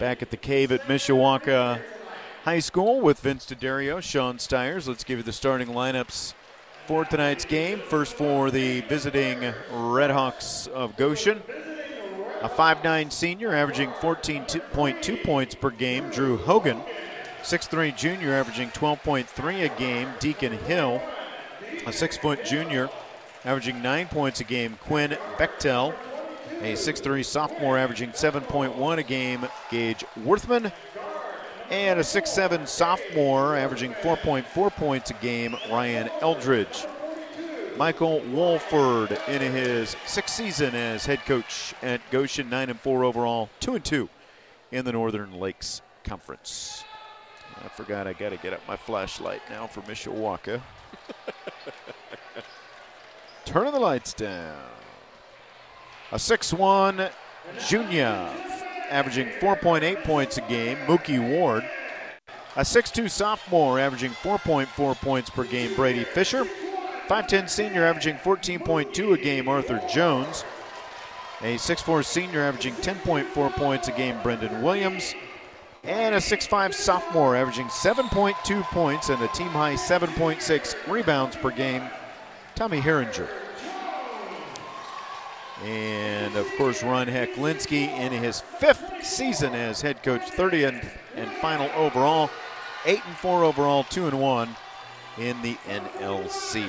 back at the cave at Mishawaka High School with Vince D'Addario, Sean Stiers. Let's give you the starting lineups for tonight's game. First for the visiting Redhawks of Goshen. A 5'9 senior averaging 14.2 points per game, Drew Hogan. 6'3 junior averaging 12.3 a game, Deacon Hill. A 6 foot junior averaging 9 points a game, Quinn Bechtel. A 6'3 sophomore averaging 7.1 a game, Gage Worthman. And a 6'7 sophomore averaging 4.4 points a game, Ryan Eldridge. Michael Wolford in his sixth season as head coach at Goshen, 9 and 4 overall, 2 and 2 in the Northern Lakes Conference. I forgot I got to get up my flashlight now for Mishawaka. Turning the lights down. A 6'1 junior, averaging 4.8 points a game, Mookie Ward. A 6'2 sophomore, averaging 4.4 points per game, Brady Fisher. 5'10 senior, averaging 14.2 a game, Arthur Jones. A 6'4 senior, averaging 10.4 points a game, Brendan Williams. And a 6'5 sophomore, averaging 7.2 points and a team high 7.6 rebounds per game, Tommy Herringer. And of course, Ron Heclinski in his fifth season as head coach, 30 and, and final overall, 8 and 4 overall, 2 and 1 in the NLC.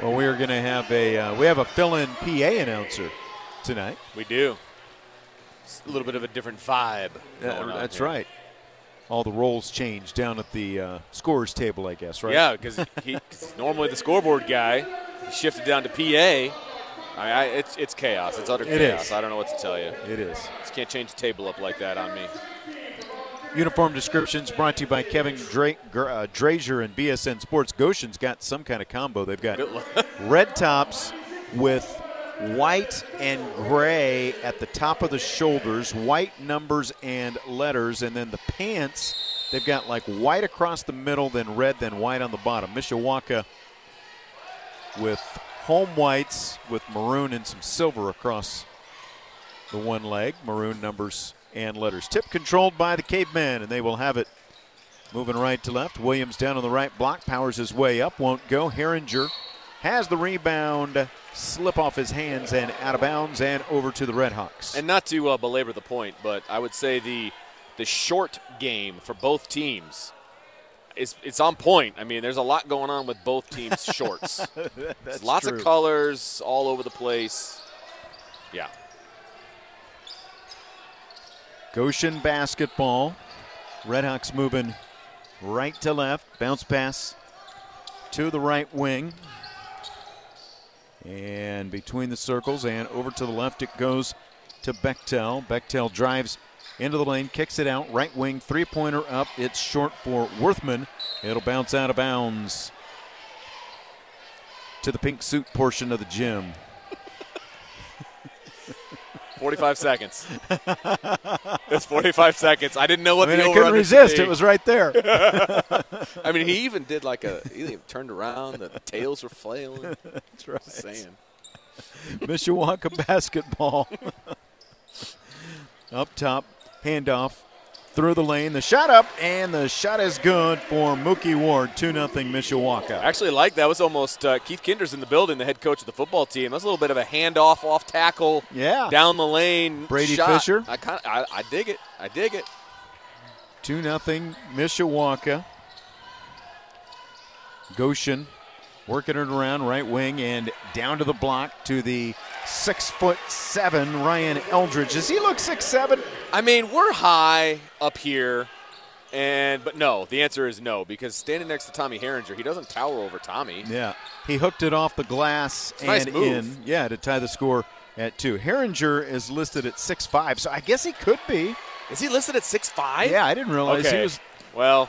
Well, we are going to have a uh, we have a fill-in PA announcer tonight. We do. It's a little bit of a different vibe. Uh, that's here. right. All the roles change down at the uh, scores table, I guess, right? Yeah, because he's normally the scoreboard guy. He shifted down to PA. I mean, I, it's it's chaos. It's utter chaos. I don't know what to tell you. It is. Just can't change the table up like that on me. Uniform descriptions brought to you by Kevin Dra- uh, Drazier and BSN Sports. Goshen's got some kind of combo. They've got red tops with white and gray at the top of the shoulders, white numbers and letters, and then the pants, they've got like white across the middle, then red, then white on the bottom. Mishawaka with home whites with maroon and some silver across the one leg. Maroon numbers and letters. Tip controlled by the Cavemen, and they will have it moving right to left. Williams down on the right block, powers his way up, won't go. Herringer has the rebound, slip off his hands and out of bounds, and over to the Redhawks. And not to uh, belabor the point, but I would say the the short game for both teams is it's on point. I mean, there's a lot going on with both teams' shorts. lots true. of colors all over the place. Yeah. Goshen basketball. Redhawks moving right to left. Bounce pass to the right wing. And between the circles and over to the left it goes to Bechtel. Bechtel drives into the lane, kicks it out. Right wing three pointer up. It's short for Worthman. It'll bounce out of bounds to the pink suit portion of the gym. 45 seconds. it's 45 seconds. I didn't know what I mean, the I couldn't resist. It was right there. I mean, he even did like a. He turned around. The tails were flailing. That's right. Just saying. Mishawaka basketball. up top, handoff through the lane. The shot up, and the shot is good for Mookie Ward. 2 0 Mishawaka. Actually, like that was almost uh, Keith Kinders in the building, the head coach of the football team. That's a little bit of a handoff, off tackle, yeah, down the lane. Brady shot. Fisher. I kind I, I dig it. I dig it. 2 0 Mishawaka. Goshen working it around right wing and down to the block to the six foot seven Ryan Eldridge. Does he look six seven? I mean, we're high up here, and but no. The answer is no because standing next to Tommy Herringer, he doesn't tower over Tommy. Yeah, he hooked it off the glass and nice in. Yeah, to tie the score at two. Herringer is listed at six five, so I guess he could be. Is he listed at six five? Yeah, I didn't realize okay. he was Well,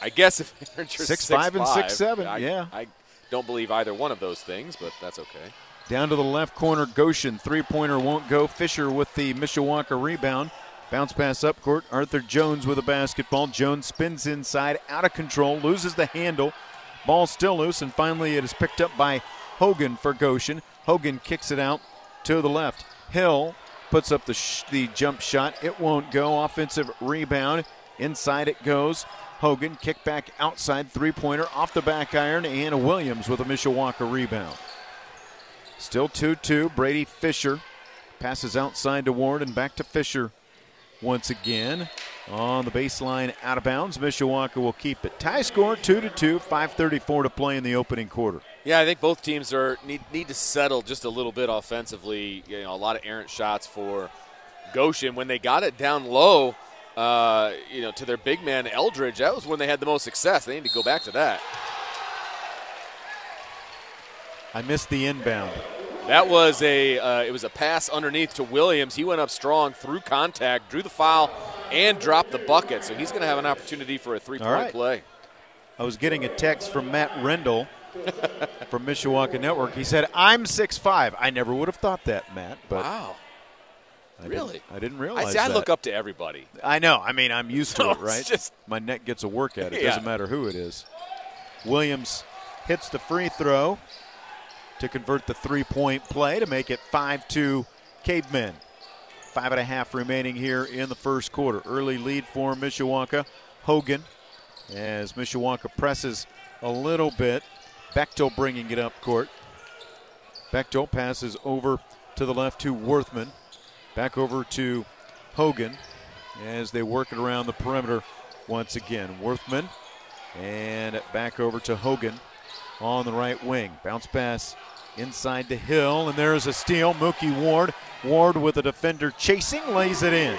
I guess if Herringer's Six five and six seven, I, yeah. I don't believe either one of those things, but that's okay. Down to the left corner, Goshen. Three pointer won't go. Fisher with the Mishawaka rebound. Bounce pass up court. Arthur Jones with a basketball. Jones spins inside, out of control, loses the handle. Ball still loose, and finally it is picked up by Hogan for Goshen. Hogan kicks it out to the left. Hill puts up the, sh- the jump shot. It won't go. Offensive rebound. Inside it goes. Hogan kick back outside three pointer off the back iron, and Williams with a Mishawaka rebound. Still 2 2. Brady Fisher passes outside to Ward and back to Fisher once again on the baseline out of bounds. Mishawaka will keep it. Tie score 2 to 2, 534 to play in the opening quarter. Yeah, I think both teams are need need to settle just a little bit offensively. You know, a lot of errant shots for Goshen when they got it down low. Uh, you know, to their big man Eldridge, that was when they had the most success. They need to go back to that. I missed the inbound. That was a uh, it was a pass underneath to Williams. He went up strong through contact, drew the foul, and dropped the bucket. So he's going to have an opportunity for a three-point right. play. I was getting a text from Matt Rendell from Mishawaka Network. He said, "I'm 6'5". I never would have thought that, Matt. But wow, I really? Didn't, I didn't realize. I see. I look up to everybody. I know. I mean, I'm used to No, it, right? just- My neck gets a work at it. Yeah. Doesn't matter who it is. Williams hits the free throw to convert the three-point play to make it 5-2 Cavemen. Five and a half remaining here in the first quarter. Early lead for Mishawaka. Hogan as Mishawaka presses a little bit. Bechtel bringing it up court. Bechtel passes over to the left to Worthman. Back over to Hogan as they work it around the perimeter once again. Worthman and back over to Hogan on the right wing. Bounce pass inside to Hill, and there's a steal. Mookie Ward. Ward with a defender chasing, lays it in.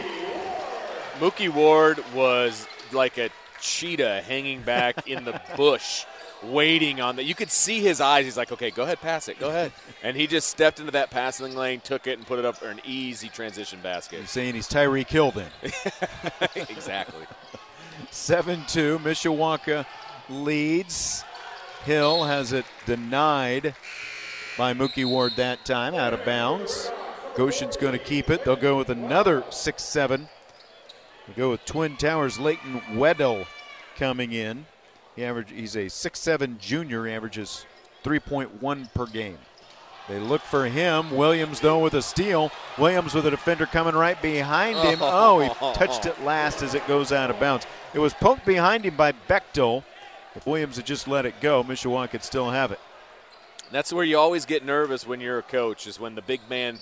Mookie Ward was like a cheetah hanging back in the bush, waiting on that. You could see his eyes. He's like, "Okay, go ahead, pass it, go ahead." And he just stepped into that passing lane, took it, and put it up for an easy transition basket. He's saying he's Tyreek Hill then. exactly. 7 2. Mishawaka leads. Hill has it denied by Mookie Ward that time, out of bounds. Goshen's going to keep it. They'll go with another 6 7. They go with Twin Towers. Leighton Weddle coming in. He average, he's a 6'7 junior, he averages 3.1 per game. They look for him. Williams, though, with a steal. Williams with a defender coming right behind him. Oh, he touched it last as it goes out of bounds. It was poked behind him by Bechtel. If Williams had just let it go, Mishawaka could still have it. That's where you always get nervous when you're a coach, is when the big man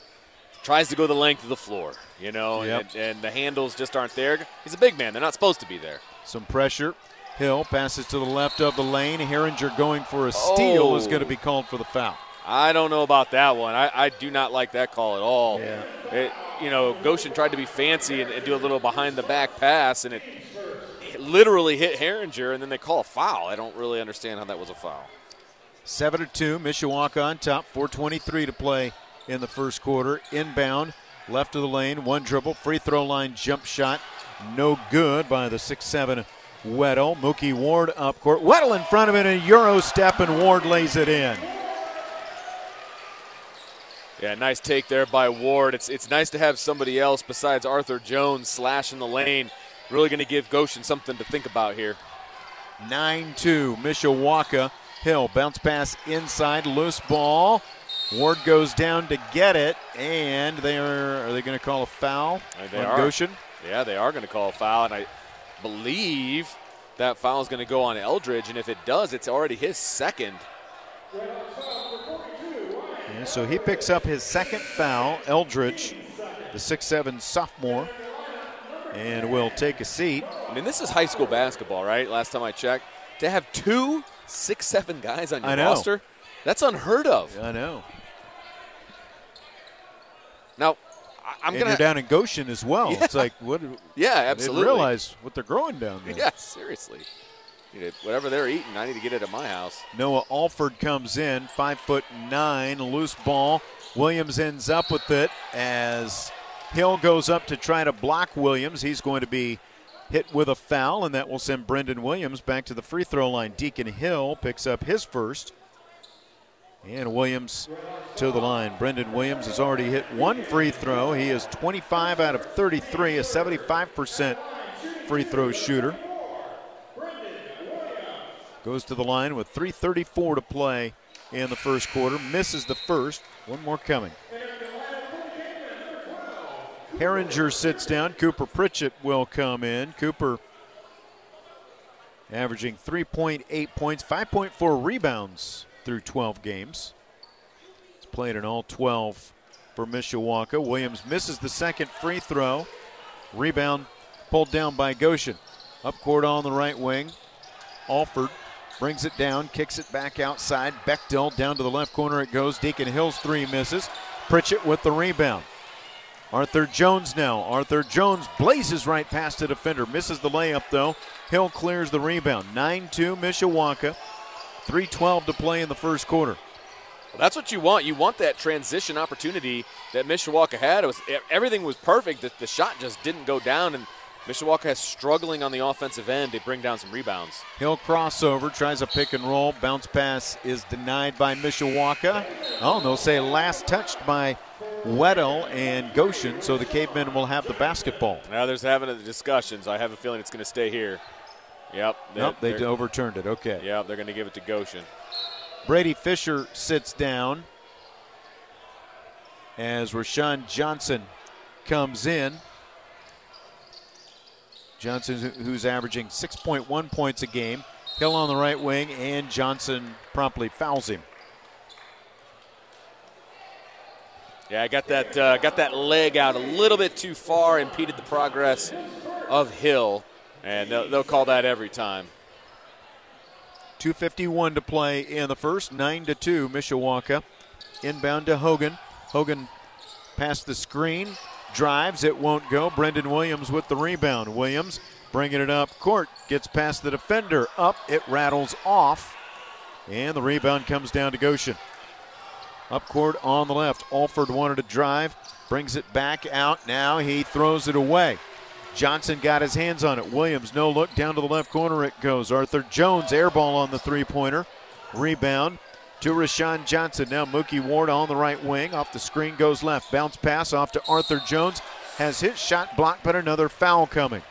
tries to go the length of the floor, you know, Yep. and, and the handles just aren't there. He's a big man; they're not supposed to be there. Some pressure. Hill passes to the left of the lane. Herringer going for a steal Oh. is going to be called for the foul. I don't know about that one. I, I do not like that call at all. Yeah. It, you know, Goshen tried to be fancy and, and do a little behind the back pass, and it, it literally hit Herringer, and then they call a foul. I don't really understand how that was a foul. Seven to two. Mishawaka on top. 4:23 to play in the first quarter. Inbound, left of the lane, one dribble, free throw line jump shot, no good by the six-seven Weddle. Mookie Ward up court. Weddle in front of it, a euro step, and Ward lays it in. Yeah, nice take there by Ward. It's it's nice to have somebody else besides Arthur Jones slashing the lane. Really going to give Goshen something to think about here. 9-2. Mishawaka. Hill bounce pass inside, loose ball. Ward goes down to get it, and they are are they going to call a foul they on are. Goshen? Yeah, they are going to call a foul, and I believe that foul is going to go on Eldridge. And if it does, it's already his second. Yeah, so he picks up his second foul. Eldridge, the six-seven sophomore, and will take a seat. I mean, this is high school basketball, right? Last time I checked, to have two six seven guys on your roster, that's unheard of. I know. Now, I'm and gonna down in Goshen as well. It's like what? yeah, absolutely. realize what they're growing down there. Yeah, seriously. You know, whatever they're eating, I need to get it at my house. Noah Alford comes in, five foot nine, loose ball. Williams ends up with it as Hill goes up to try to block Williams. He's going to be hit with a foul, and that will send Brendan Williams back to the free throw line. Deacon Hill picks up his first. And Williams to the line. Brendan Williams has already hit one free throw. He is 25 out of 33, a 75% free throw shooter. Goes to the line with 3.34 to play in the first quarter. Misses the first. One more coming. Herringer sits down. Cooper Pritchett will come in. Cooper averaging 3.8 points, 5.4 rebounds through 12 games. He's played in all 12 for Mishawaka. Williams misses the second free throw. Rebound pulled down by Goshen. Up court on the right wing. Alford brings it down, kicks it back outside. Bechtel down to the left corner it goes. Deacon Hill's three misses. Pritchett with the rebound. Arthur Jones now. Arthur Jones blazes right past the defender. Misses the layup though. Hill clears the rebound. 9 2 Mishawaka. 3.12 to play in the first quarter. Well, that's what you want. You want that transition opportunity that Mishawaka had. It was everything was perfect. The, the shot just didn't go down, and Mishawaka is struggling on the offensive end to bring down some rebounds. Hill crossover, tries a pick and roll. Bounce pass is denied by Mishawaka. Oh, they'll say last touched by Weddle and Goshen, so the Cavemen will have the basketball. Now there's having a discussion, so I have a feeling it's going to stay here. Yep. Nope, they overturned it. Okay. Yep, they're going to give it to Goshen. Brady Fisher sits down as Rashawn Johnson comes in. Johnson, who's averaging 6.1 points a game. Hill on the right wing, and Johnson promptly fouls him. Yeah, I got that uh, got that leg out a little bit too far, impeded the progress of Hill, and they'll, they'll call that every time. 251 to play in the first, 9 to 2 Mishawaka. Inbound to Hogan. Hogan past the screen, drives, it won't go. Brendan Williams with the rebound. Williams bringing it up court, gets past the defender, up, it rattles off, and the rebound comes down to Goshen. Up court on the left, Alford wanted to drive, brings it back out. Now he throws it away. Johnson got his hands on it. Williams, no look, down to the left corner it goes. Arthur Jones, air ball on the three pointer. Rebound to Rashawn Johnson. Now Mookie Ward on the right wing. Off the screen goes left. Bounce pass off to Arthur Jones. Has his shot blocked, but another foul coming.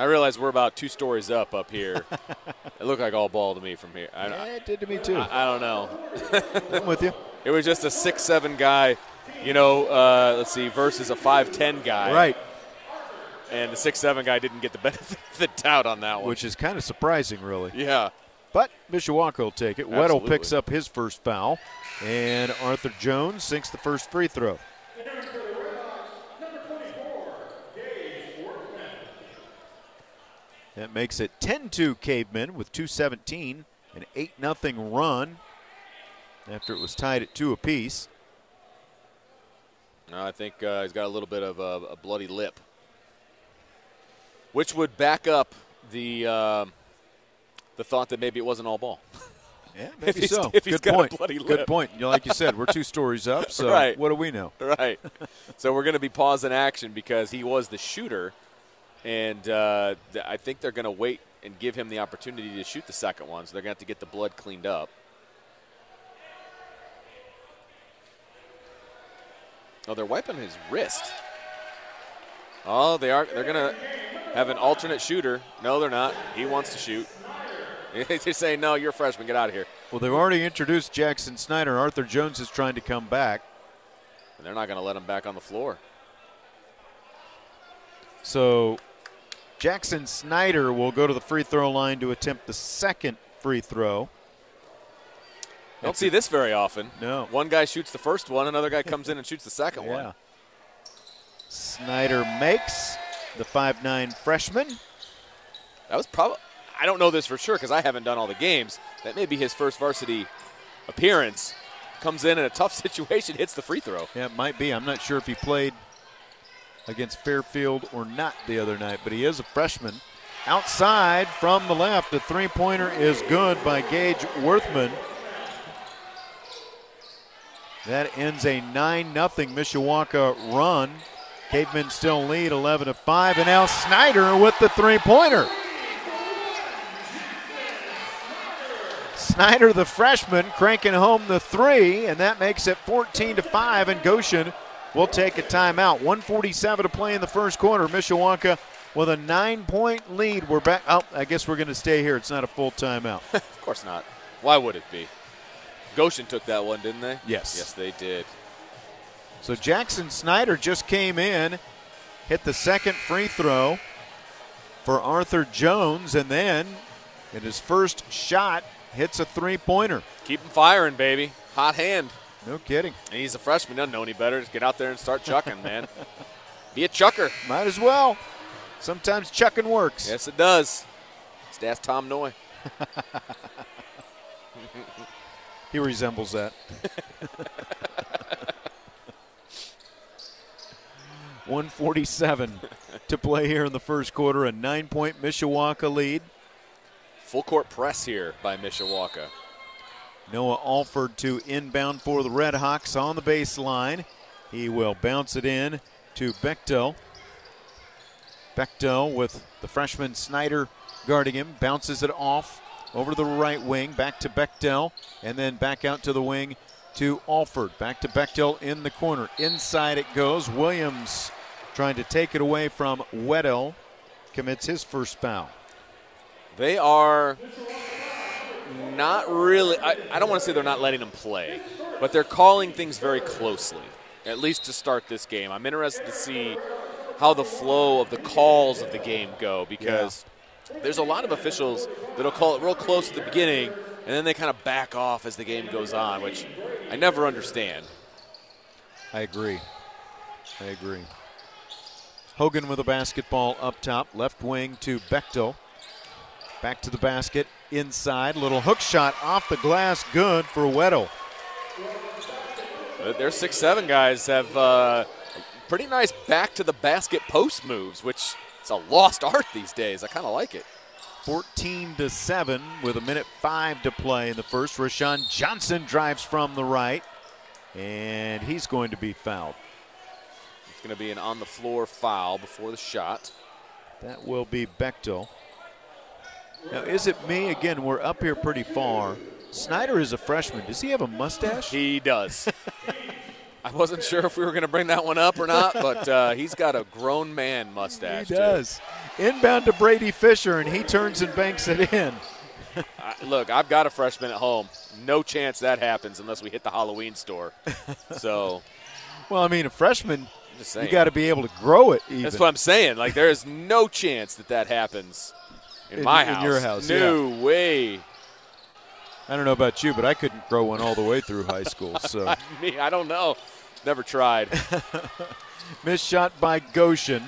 I realize we're about two stories up up here. it looked like all ball to me from here. I, yeah, it did to me too. I, I don't know. I'm with you. It was just a six-seven guy, you know. Uh, let's see, versus a five-ten guy. Right. And the six-seven guy didn't get the benefit of the doubt on that one, which is kind of surprising, really. Yeah. But Mishawaka will take it. Weddle picks up his first foul, and Arthur Jones sinks the first free throw. That makes it 10-2 Cavemen with 217, an 8-0 run after it was tied at two apiece. No, I think uh, he's got a little bit of a, a, bloody lip, which would back up the uh, the thought that maybe it wasn't all ball. Yeah, maybe so. Good point. Good point. Like you said, we're two stories up, so right. what do we know? Right. so we're going to be pausing action because he was the shooter, and uh, I think they're going to wait and give him the opportunity to shoot the second one. So they're going to have to get the blood cleaned up. Oh, they're wiping his wrist. Oh, they are. They're going to have an alternate shooter. No, they're not. He wants to shoot. They're saying, no, you're a freshman. Get out of here. Well, they've already introduced Jackson Snyder. Arthur Jones is trying to come back. And they're not going to let him back on the floor. So Jackson Snyder will go to the free throw line to attempt the second free throw. Don't see this very often. No. One guy shoots the first one, another guy comes in and shoots the second yeah. one. Snyder makes the five-nine freshman. That was probably I don't know this for sure because I haven't done all the games. That may be his first varsity appearance. Comes in in a tough situation, hits the free throw. Yeah, it might be. I'm not sure if he played against Fairfield or not the other night, but he is a freshman. Outside from the left, the three pointer is good by Gage Worthman. That ends a 9 0 Mishawaka run. Cavemen still lead 11 to 5, and now Snyder with the three pointer. Snyder, the freshman, cranking home the three, and that makes it 14 to 5. And Goshen will take a timeout. 147 to play in the first quarter. Mishawaka with a nine point lead. We're back. Oh, I guess we're going to stay here. It's not a full timeout. of course not. Why would it be? Goshen took that one, didn't they? Yes. Yes, they did. So Jackson Snyder just came in, hit the second free throw for Arthur Jones, and then in his first shot, hits a three pointer. Keep him firing, baby. Hot hand. No kidding. And he's a freshman. Doesn't know any better. Just get out there and start chucking, man. Be a chucker. Might as well. Sometimes chucking works. Yes, it does. Just ask Tom Noy. he resembles that. 147 to play here in the first quarter. A nine point Mishawaka lead. Full court press here by Mishawaka. Noah Alford to inbound for the Red Hawks on the baseline. He will bounce it in to Bechtel. Bechtel with the freshman Snyder guarding him, bounces it off over to the right wing, back to Bechtel, and then back out to the wing to Alford. Back to Bechtel in the corner. Inside it goes. Williams trying to take it away from Weddle. Commits his first foul. They are not really, I, I don't want to say they're not letting him play, but they're calling things very closely, at least to start this game. I'm interested to see how the flow of the calls of the game go because yeah. there's a lot of officials that'll call it real close at the beginning and then they kind of back off as the game goes on, which I never understand. I agree. I agree. Hogan with a basketball up top, left wing to Bechtel. Back to the basket, inside. Little hook shot off the glass, good for Weddle. Their six seven guys have uh, pretty nice back to the basket post moves, which is a lost art these days. I kind of like it. 14 to 7 with a minute 5 to play in the first. Rashawn Johnson drives from the right, and he's going to be fouled. It's going to be an on the floor foul before the shot. That will be Bechtel. Now, is it me? Again, we're up here pretty far. Snyder is a freshman. Does he have a mustache? He does. I wasn't sure if we were going to bring that one up or not, but uh, he's got a grown man mustache. He does. Too. Inbound to Brady Fisher, and he turns and banks it in. look, I've got a freshman at home. No chance that happens unless we hit the Halloween store. So. well, I mean, a freshman, you got to be able to grow it. Even. That's what I'm saying. Like, there is no chance that that happens in, in my house. In your house, No yeah. way. I don't know about you, but I couldn't grow one all the way through high school. So I, mean, I don't know. Never tried. Missed shot by Goshen.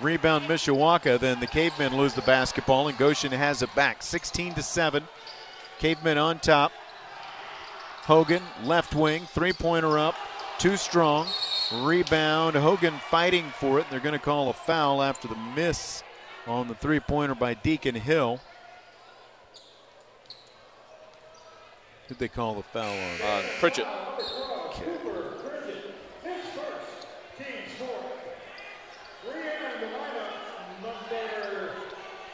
Rebound Mishawaka. Then the Cavemen lose the basketball, and Goshen has it back. 16 to 7. Cavemen on top. Hogan, left wing, three pointer up, too strong. Rebound. Hogan fighting for it. They're going to call a foul after the miss on the three pointer by Deacon Hill. Did they call the foul on? Uh, Pritchett. Okay.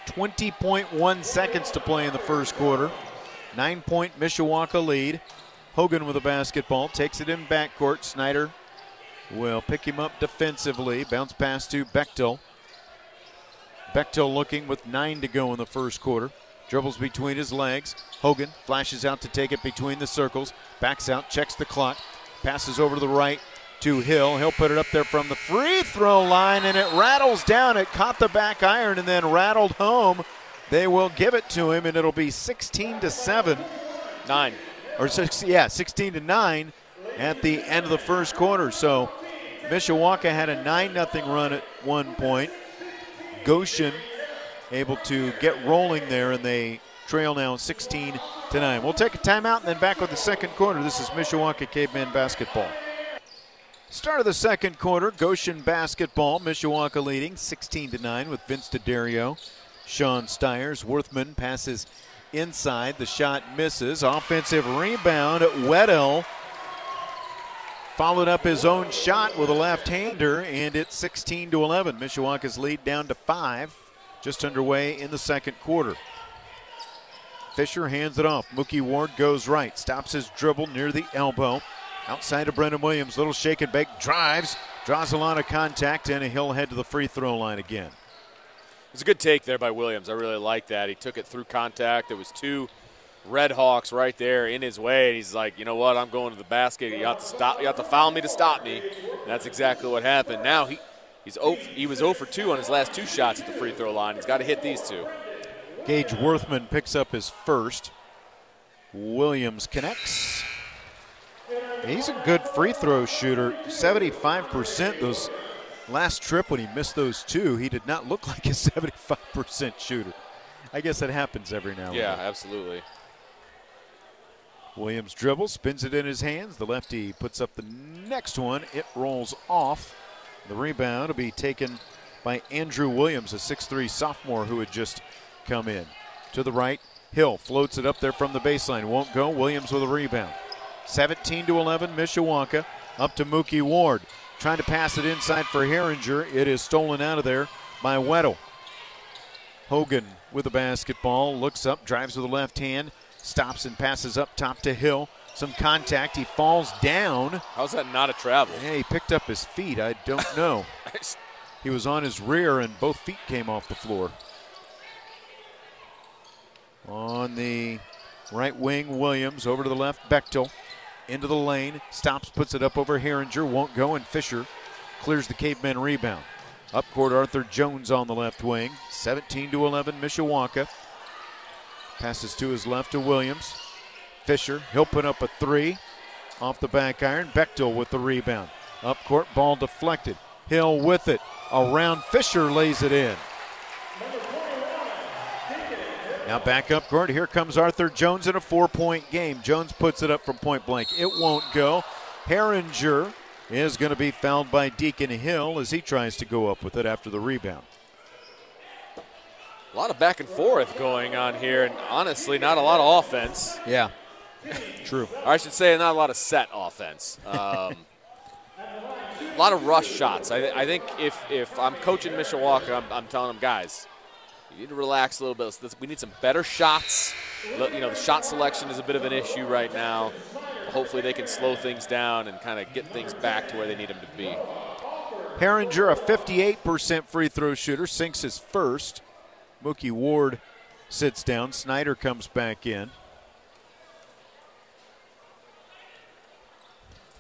20.1 seconds to play in the first quarter. Nine point Mishawaka lead. Hogan with a basketball takes it in backcourt. Snyder will pick him up defensively. Bounce pass to Bechtel. Bechtel looking with nine to go in the first quarter. Dribbles between his legs. Hogan flashes out to take it between the circles. Backs out, checks the clock. Passes over to the right to Hill. He'll put it up there from the free throw line, and it rattles down. It caught the back iron and then rattled home. They will give it to him, and it'll be 16 to 7. Nine. Or six, yeah, 16 to 9 at the end of the first quarter. So Mishawaka had a 9 0 run at one point. Goshen able to get rolling there, and they trail now 16 to 9. We'll take a timeout and then back with the second quarter. This is Mishawaka Caveman basketball. Start of the second quarter, Goshen basketball. Mishawaka leading 16 to 9 with Vince D'Addario, Sean Stiers. Worthman passes inside. The shot misses. Offensive rebound. Weddle followed up his own shot with a left-hander, and it's 16 to 11. Mishawaka's lead down to five, just underway in the second quarter. Fisher hands it off. Mookie Ward goes right, stops his dribble near the elbow. Outside of Brendan Williams, little shake and bake, drives, draws a lot of contact, and he'll head to the free throw line again. It's a good take there by Williams. I really like that. He took it through contact. There was two Red Hawks right there in his way, and he's like, you know what? I'm going to the basket. You have to stop. You have to foul me to stop me. And that's exactly what happened. Now he he's 0, he was 0 for 2 on his last two shots at the free throw line. He's got to hit these two. Gage Worthman picks up his first. Williams connects. He's a good free throw shooter. 75% those last trip when he missed those two, he did not look like a 75% shooter. I guess that happens every now and Yeah, then. absolutely. Williams dribbles, spins it in his hands. The lefty puts up the next one. It rolls off. The rebound will be taken by Andrew Williams, a 6'3 sophomore who had just come in. To the right, Hill floats it up there from the baseline. Won't go. Williams with a rebound. 17 to 11, Mishawaka. Up to Mookie Ward. Trying to pass it inside for Herringer. It is stolen out of there by Weddle. Hogan with the basketball. Looks up, drives with the left hand. Stops and passes up top to Hill. Some contact. He falls down. How's that not a travel? Yeah, he picked up his feet. I don't know. he was on his rear and both feet came off the floor. On the right wing, Williams over to the left, Bechtel into the lane, stops, puts it up over Herringer, won't go, and Fisher clears the caveman rebound. Up court, Arthur Jones on the left wing, 17 to 11, Mishawaka. Passes to his left to Williams. Fisher, he'll put up a three off the back iron. Bechtel with the rebound. Up court, ball deflected. Hill with it. Around Fisher lays it in. Now back up court. Here comes Arthur Jones in a four point game. Jones puts it up from point blank. It won't go. Herringer is going to be fouled by Deacon Hill as he tries to go up with it after the rebound. A lot of back and forth going on here, and honestly, not a lot of offense. Yeah. True. I should say, not a lot of set offense. Um, a lot of rush shots. I, I, think if, if I'm coaching Mishawaka, I'm, I'm telling them, guys, you need to relax a little bit. We need some better shots. You know, the shot selection is a bit of an issue right now. Hopefully, they can slow things down and kind of get things back to where they need them to be. Herringer, a 58% free throw shooter, sinks his first. Mookie Ward sits down. Snyder comes back in.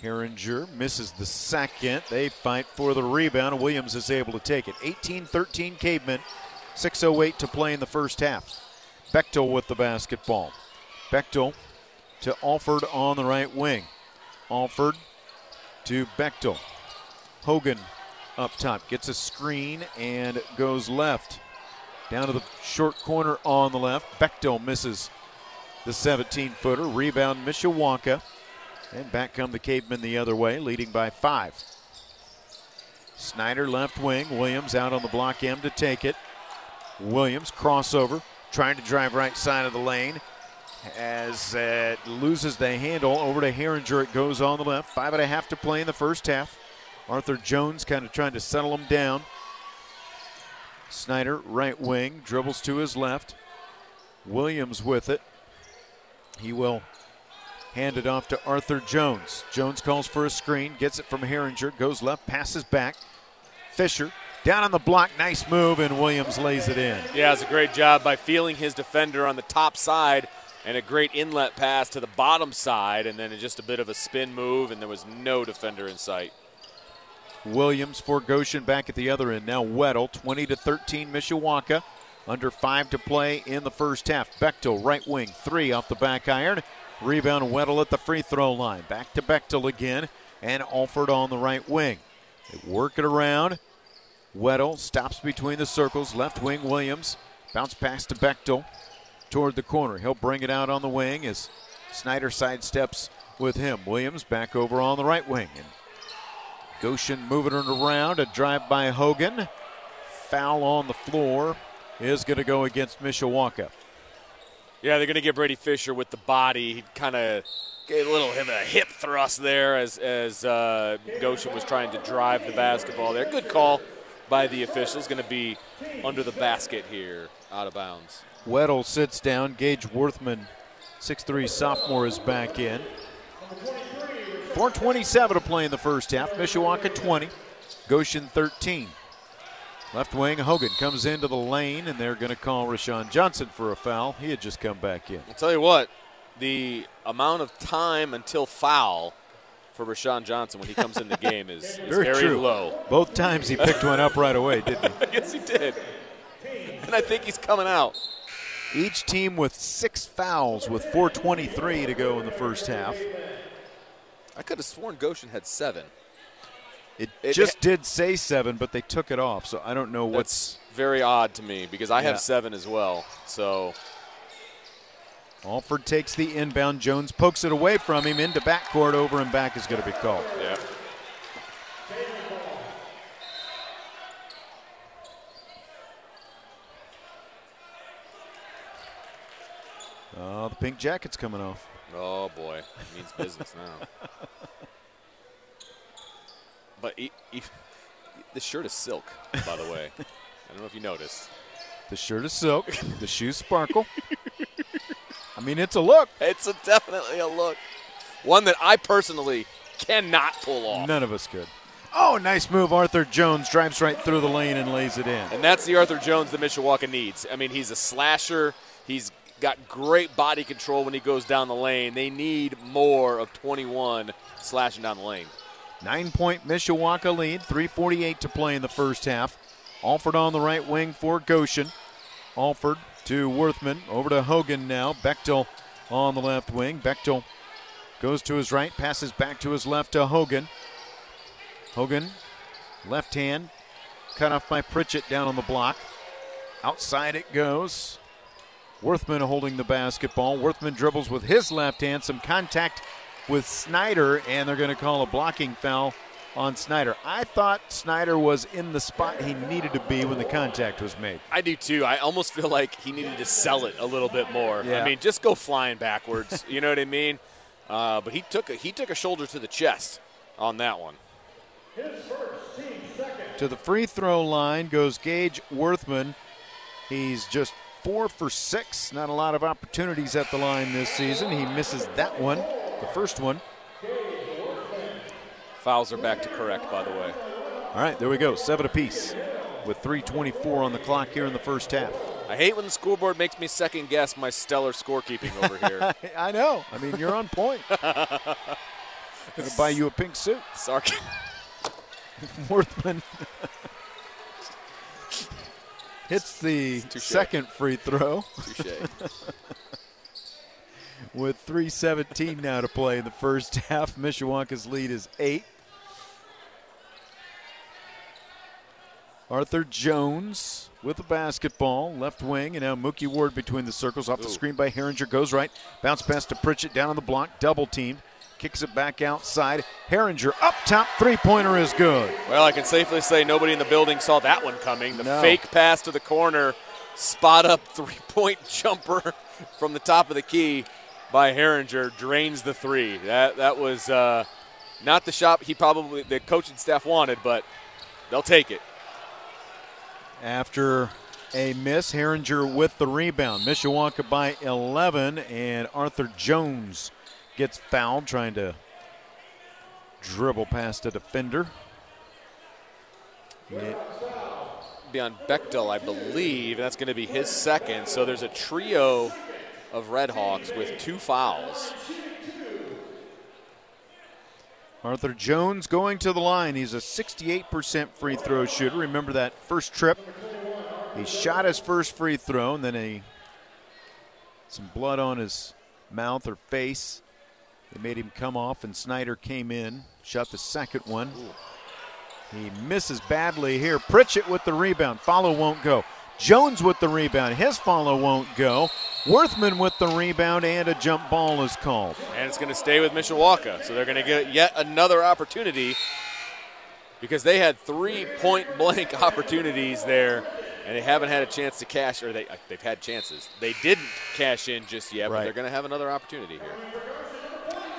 Herringer misses the second. They fight for the rebound. Williams is able to take it. 18 13 Cavemen. 6.08 to play in the first half. Bechtel with the basketball. Bechtel to Alford on the right wing. Alford to Bechtel. Hogan up top gets a screen and goes left. Down to the short corner on the left. Bechtel misses the 17 footer. Rebound Mishawaka. And back come the Cavemen the other way, leading by five. Snyder left wing. Williams out on the block M to take it. Williams crossover, trying to drive right side of the lane. As it loses the handle over to Herringer, it goes on the left. Five and a half to play in the first half. Arthur Jones kind of trying to settle him down. Snyder, right wing, dribbles to his left. Williams with it. He will hand it off to Arthur Jones. Jones calls for a screen, gets it from Herringer, goes left, passes back. Fisher down on the block, nice move, and Williams lays it in. Yeah, it's a great job by feeling his defender on the top side and a great inlet pass to the bottom side, and then just a bit of a spin move, and there was no defender in sight. Williams for Goshen back at the other end. Now Weddle, 20 to 13, Mishawaka. Under five to play in the first half. Bechtel, right wing, three off the back iron. Rebound Weddle at the free throw line. Back to Bechtel again, and Alford on the right wing. They work it around. Weddle stops between the circles. Left wing Williams. Bounce pass to Bechtel toward the corner. He'll bring it out on the wing as Snyder sidesteps with him. Williams back over on the right wing. And Goshen moving it around. A drive by Hogan. Foul on the floor is going to go against Mishawaka. Yeah, they're going to get Brady Fisher with the body. He kind of gave a little of a hip thrust there as, as uh, Goshen was trying to drive the basketball there. Good call by the officials. Going to be under the basket here, out of bounds. Weddle sits down. Gage Worthman, 6'3 sophomore, is back in. 427 to play in the first half. Mishawaka 20, Goshen 13. Left wing, Hogan comes into the lane, and they're going to call Rashawn Johnson for a foul. He had just come back in. I'll tell you what, the amount of time until foul for Rashawn Johnson when he comes in the game is, is Very very, low. Both times he picked one up right away, didn't he? yes, he did. And I think he's coming out. Each team with six fouls with 4.23 to go in the first half. I could have sworn Goshen had seven. It, It- just did say seven, but they took it off, so I don't know what's. That's very odd to me because I Yeah. have seven as well. So Alford takes the inbound. Jones pokes it away from him into backcourt. Over and back is going to be called. yeah. Oh, the pink jacket's coming off. Oh boy, it means business now. But he, he, this shirt is silk, by the way. I don't know if you noticed. The shirt is silk. the shoes sparkle. I mean, it's a look. It's a, definitely a look, one that I personally cannot pull off. None of us could. Oh, nice move. Arthur Jones drives right through the lane and lays it in. And that's the Arthur Jones that Mishawaka needs. I mean, he's a slasher. He's got great body control when he goes down the lane. They need more of 21 slashing down the lane. Nine point Mishawaka lead, 3.48 to play in the first half. Alford on the right wing for Goshen. Alford to Worthman, over to Hogan now. Bechtel on the left wing. Bechtel goes to his right, passes back to his left to Hogan. Hogan, left hand, cut off by Pritchett down on the block. Outside it goes. Worthman holding the basketball. Worthman dribbles with his left hand. Some contact with Snyder, and they're going to call a blocking foul on Snyder. I thought Snyder was in the spot he needed to be when the contact was made. I do too. I almost feel like he needed to sell it a little bit more. Yeah. I mean, just go flying backwards. you know what I mean? Uh, but he took a, he took a shoulder to the chest on that one. To the free throw line goes Gage Worthman. He's just four for six. Not a lot of opportunities at the line this season. He misses that one, the first one. Fouls are back to correct, by the way. All right, there we go. Seven apiece with 3.24 on the clock here in the first half. I hate when the scoreboard makes me second guess my stellar scorekeeping over here. I know. I mean, you're on point. Gonna buy you a pink suit. Sorry. Worthman hits the Touche. second free throw with 3.17 now to play in the first half. Mishawaka's lead is eight. Arthur Jones with the basketball, left wing, and now Mookie Ward between the circles. Off the Ooh. screen by Herringer, goes right, bounce pass to Pritchett down on the block, double teamed, kicks it back outside. Herringer up top, three pointer is good. Well, I can safely say nobody in the building saw that one coming. The No. fake pass to the corner, spot up three point jumper from the top of the key by Herringer drains the three. That that was uh, not the shot he probably the coaching staff wanted, but they'll take it. After a miss, Herringer with the rebound. Mishawaka by 11, and Arthur Jones gets fouled trying to dribble past a defender. It- Be on Bechtel, I believe, that's going to be his second. So there's a trio of Redhawks with two fouls. Arthur Jones going to the line. He's a 68% free throw shooter. Remember that first trip? He shot his first free throw, and then he some blood on his mouth or face. They made him come off, and Snyder came in, shot the second one. He misses badly here. Pritchett with the rebound. Follow won't go. Jones with the rebound. His follow won't go. Worthman with the rebound, and a jump ball is called. And it's going to stay with Mishawaka. So they're going to get yet another opportunity because they had three point blank opportunities there and they haven't had a chance to cash, or they, uh, they've had chances. They didn't cash in just yet, but they're going to have another opportunity here.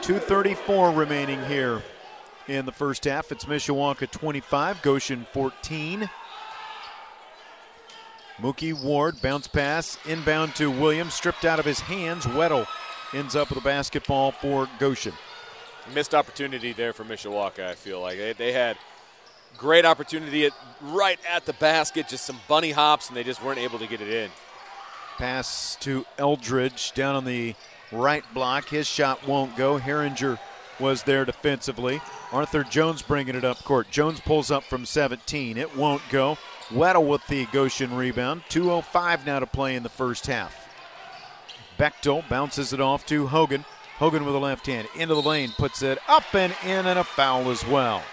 234 remaining here in the first half. It's Mishawaka 25, Goshen 14. Mookie Ward bounce pass inbound to Williams, stripped out of his hands. Weddle ends up with a basketball for Goshen. Missed opportunity there for Mishawaka, I feel like. They, they had great opportunity at, right at the basket, just some bunny hops, and they just weren't able to get it in. Pass to Eldridge down on the right block. His shot won't go. Herringer was there defensively. Arthur Jones bringing it up court. Jones pulls up from 17. It won't go. Weddle with the Goshen rebound. 2.05 now to play in the first half. Bechtel bounces it off to Hogan. Hogan with a left hand into the lane, puts it up and in, and a foul as well.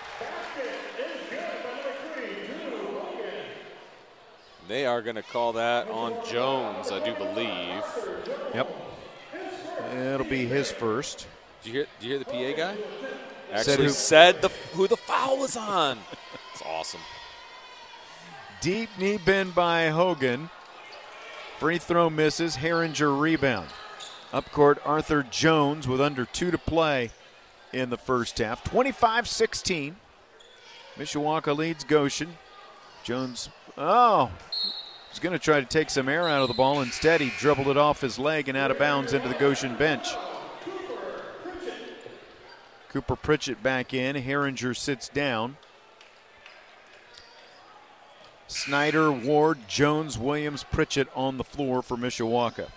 They are going to call that on Jones, I do believe. Yep. It'll be his first. Did you hear, did you hear the PA guy? Actually Said who? said the, who the foul was on. It's awesome. Deep knee bend by Hogan. Free throw misses. Herringer rebound. Up court, Arthur Jones with under two to play in the first half. 25 16. Mishawaka leads Goshen. Jones, oh, going to try to take some air out of the ball. Instead, he dribbled it off his leg and out of bounds into the Goshen bench. Cooper Pritchett back in. Herringer sits down. Snyder, Ward, Jones, Williams, Pritchett on the floor for Mishawaka.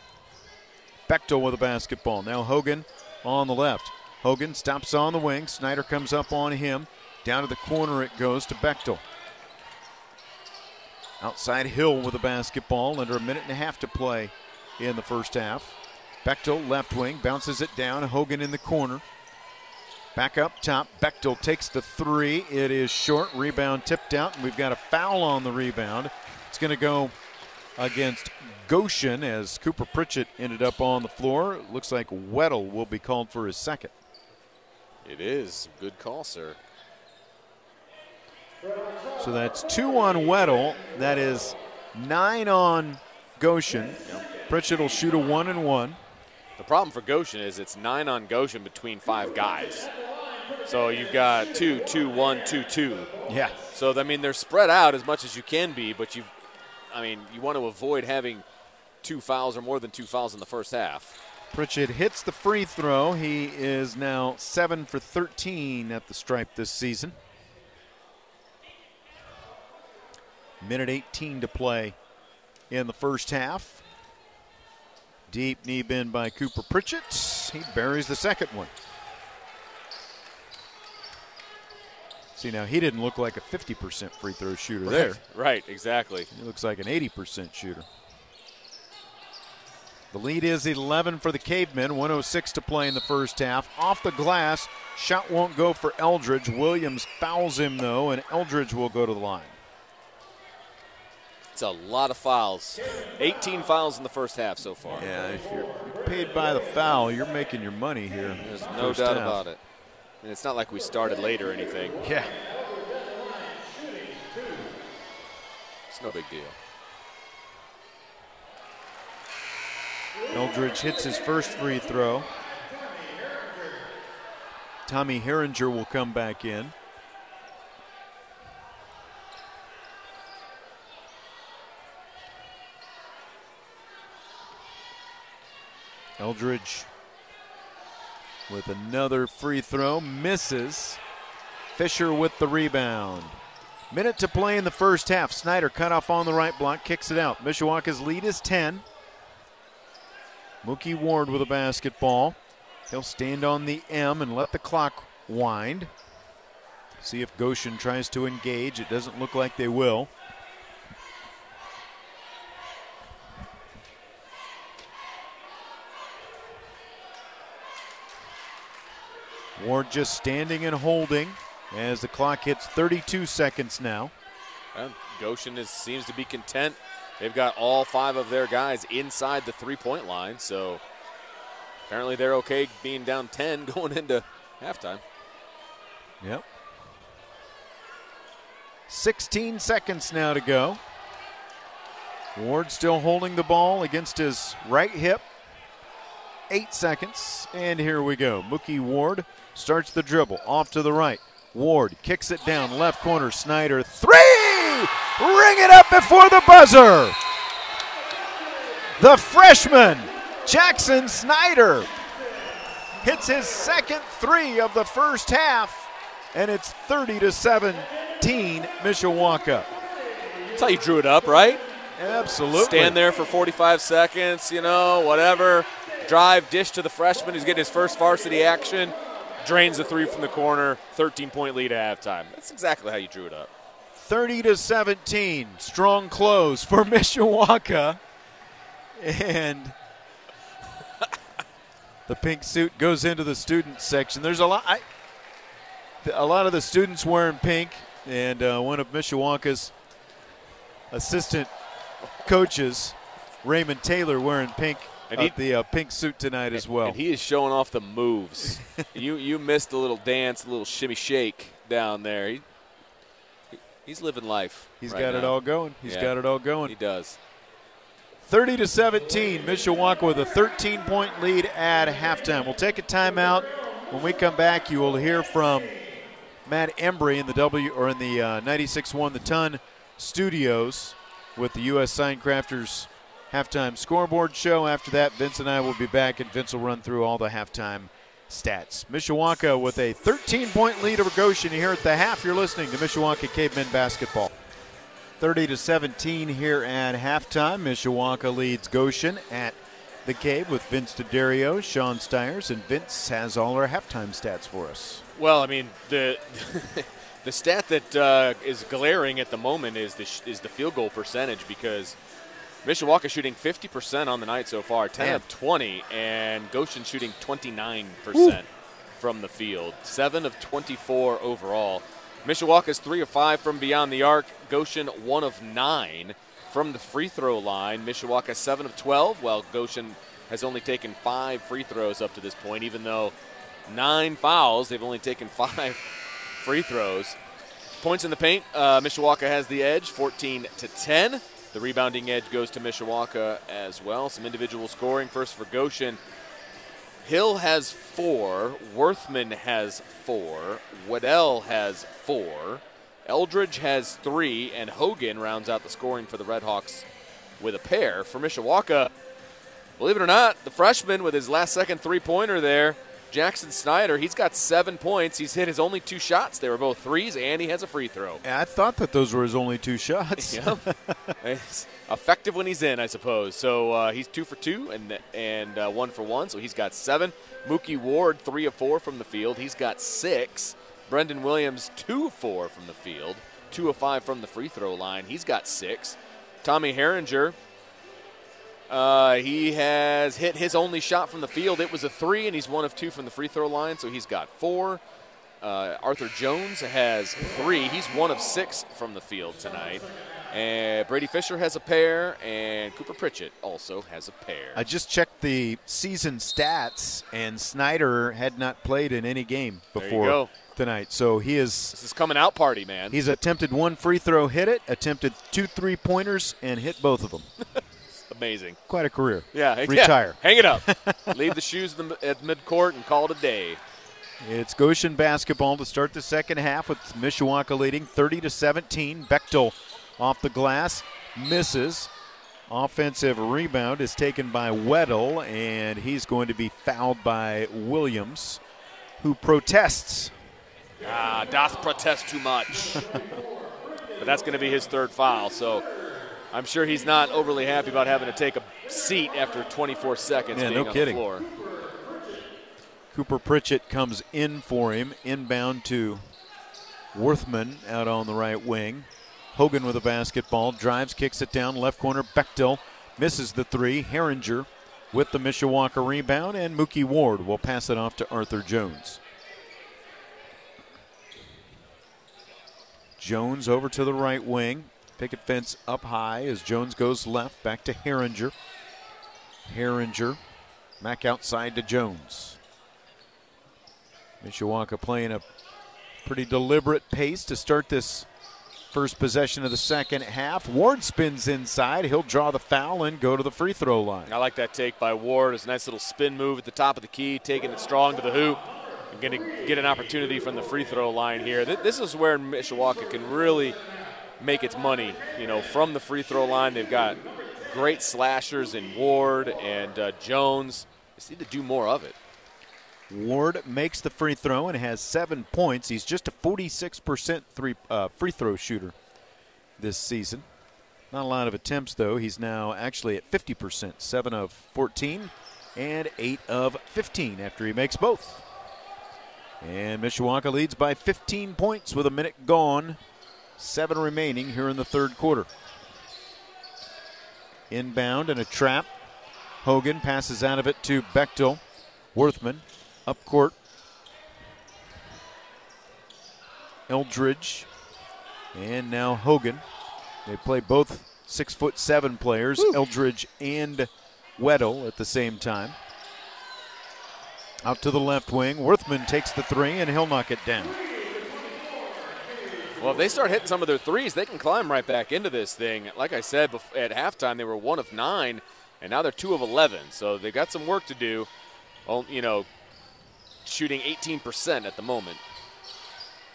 Bechtel with a basketball. Now Hogan on the left. Hogan stops on the wing. Snyder comes up on him. Down to the corner it goes to Bechtel. Outside Hill with a basketball. Under a minute and a half to play in the first half. Bechtel left wing bounces it down. Hogan in the corner. Back up top. Bechtel takes the three. It is short. Rebound tipped out, and we've got a foul on the rebound. It's going to go against Goshen as Cooper Pritchett ended up on the floor. Looks like Weddle will be called for his second. It is. Good call, sir. So that's two on Weddle. That is nine on Goshen. Pritchett will shoot a one and one. The problem for Goshen is it's nine on Goshen between five guys. So you've got two, two, one, two, two. Yeah. So I mean they're spread out as much as you can be, but you, I mean you want to avoid having two fouls or more than two fouls in the first half. Pritchett hits the free throw. He is now 7 for 13 at the stripe this season. Minute 18 to play in the first half. Deep knee bend by Cooper Pritchett. He buries the second one. See, now he didn't look like a 50% free throw shooter there. Right, exactly. He looks like an 80% shooter. The lead is 11 for the Cavemen, 106 to play in the first half. Off the glass, shot won't go for Eldridge. Williams fouls him, though, and Eldridge will go to the line. A lot of fouls. 18 fouls in the first half so far. Yeah, if you're paid by the foul, you're making your money here. There's no doubt about it. And it's not like we started late or anything. Yeah. It's no big deal. Eldridge hits his first free throw. Tommy Herringer will come back in. Eldridge with another free throw, misses. Fisher with the rebound. Minute to play in the first half. Snyder cut off on the right block, kicks it out. Mishawaka's lead is 10. Mookie Ward with a basketball. He'll stand on the M and let the clock wind. See if Goshen tries to engage. It doesn't look like they will. Ward just standing and holding as the clock hits 32 seconds now. Well, Goshen is, seems to be content. They've got all five of their guys inside the three point line, so apparently they're okay being down 10 going into halftime. Yep. 16 seconds now to go. Ward still holding the ball against his right hip. Eight seconds, and here we go. Mookie Ward starts the dribble off to the right. Ward kicks it down, left corner. Snyder, three! Ring it up before the buzzer! The freshman, Jackson Snyder, hits his second three of the first half, and it's 30 to 17, Mishawaka. That's how you drew it up, right? Absolutely. Stand there for 45 seconds, you know, whatever. Drive, dish to the freshman who's getting his first varsity action. Drains the three from the corner. 13 point lead at halftime. That's exactly how you drew it up. 30 to 17. Strong close for Mishawaka. And the pink suit goes into the student section. There's a lot. I, a lot of the students wearing pink, and uh, one of Mishawaka's assistant coaches, Raymond Taylor, wearing pink. And uh, he- the uh, pink suit tonight as well. And he is showing off the moves. you you missed a little dance, a little shimmy shake down there. He, he's living life. He's right got it all going. He's Yeah. got it all going. He does. 30 to 17, Mishawaka with a 13 point lead at halftime. We'll take a timeout. When we come back, you will hear from Matt Embry in the W or in the uh, 96.1 The Ton studios with the U.S. Sign Crafters halftime scoreboard show. After that, Vince and I will be back, and Vince will run through all the halftime stats. Mishawaka with a 13 point lead over Goshen here at the half. You're listening to Mishawaka Cavemen basketball. 30 to 17 here at halftime. Mishawaka leads Goshen at the cave with Vince D'Addario, Sean Stiers, and Vince has all our halftime stats for us. Well, I mean the the stat that uh, is glaring at the moment is the sh- is the field goal percentage because Mishawaka shooting 50% on the night so far, 10 Man. of 20, and Goshen shooting 29% from the field, 7 of 24 overall. Mishawaka's 3 of 5 from beyond the arc, Goshen 1 of 9 from the free throw line. Mishawaka 7 of 12, while Goshen has only taken 5 free throws up to this point, even though 9 fouls, they've only taken 5 free throws. Points in the paint, uh, Mishawaka has the edge, 14 to 10. The rebounding edge goes to Mishawaka as well. Some individual scoring first for Goshen. Hill has four. Worthman has four. Weddle has four. Eldridge has three. And Hogan rounds out the scoring for the Redhawks with a pair. For Mishawaka, believe it or not, the freshman with his last second three pointer there, Jackson Snyder, he's got seven points. He's hit his only two shots. They were both threes, and he has a free throw. I thought that those were his only two shots. Effective when he's in, I suppose. So uh, he's two for two and and uh, one for one. So he's got seven. Mookie Ward three of four from the field. He's got six. Brendan Williams two of four from the field. Two of five from the free throw line. He's got six. Tommy Herringer. Uh, he has hit his only shot from the field. It was a three, and he's one of two from the free throw line. So he's got four. Uh, Arthur Jones has three. He's one of six from the field tonight. And Brady Fisher has a pair, and Cooper Pritchett also has a pair. I just checked the season stats, and Snyder had not played in any game before tonight. So he is This is coming out party, man. he's attempted one free throw, hit it, attempted two three pointers, and hit both of them. Amazing. Quite a career. Yeah. yeah. Retire. Hang it up. Leave the shoes the, at midcourt and call it a day. It's Goshen basketball to start the second half with Mishawaka leading 30 to 17. Bechtel off the glass misses. Offensive rebound is taken by Weddle, and he's going to be fouled by Williams, who protests. Ah, doth protest too much. but that's going to be his third foul, so I'm sure he's not overly happy about having to take a seat after 24 seconds Yeah, being no on kidding. the floor. Cooper Pritchett comes in for him, inbound to Worthman out on the right wing. Hogan with a basketball, drives, kicks it down, left corner. Bechtel misses the three. Herringer with the Mishawaka rebound, and Mookie Ward will pass it off to Arthur Jones. Jones over to the right wing. Picket fence up high as Jones goes left. Back to Herringer. Herringer back outside to Jones. Mishawaka playing a pretty deliberate pace to start this first possession of the second half. Ward spins inside. He'll draw the foul and go to the free throw line. I like that take by Ward. It's a nice little spin move at the top of the key, taking it strong to the hoop. Going to get an opportunity from the free throw line here. This is where Mishawaka can really make its money. You know, from the free throw line, they've got great slashers in Ward and uh, Jones. Just need to do more of it. Ward makes the free throw and has seven points. He's just a 46% three, uh, free throw shooter this season. Not a lot of attempts, though. He's now actually at 50%, 7 of 14 and 8 of 15 after he makes both. And Mishawaka leads by 15 points with a minute gone, seven remaining here in the third quarter. Inbound and a trap. Hogan passes out of it to Bechtel. Worthman up court. Eldridge. And now Hogan. They play both six foot seven players, Woo. Eldridge and Weddle at the same time. Out to the left wing. Worthman takes the three, and he'll knock it down. Well, if they start hitting some of their threes, they can climb right back into this thing. Like I said at halftime, they were one of nine, and now they're two of 11. So they've got some work to do. You know, shooting 18% at the moment.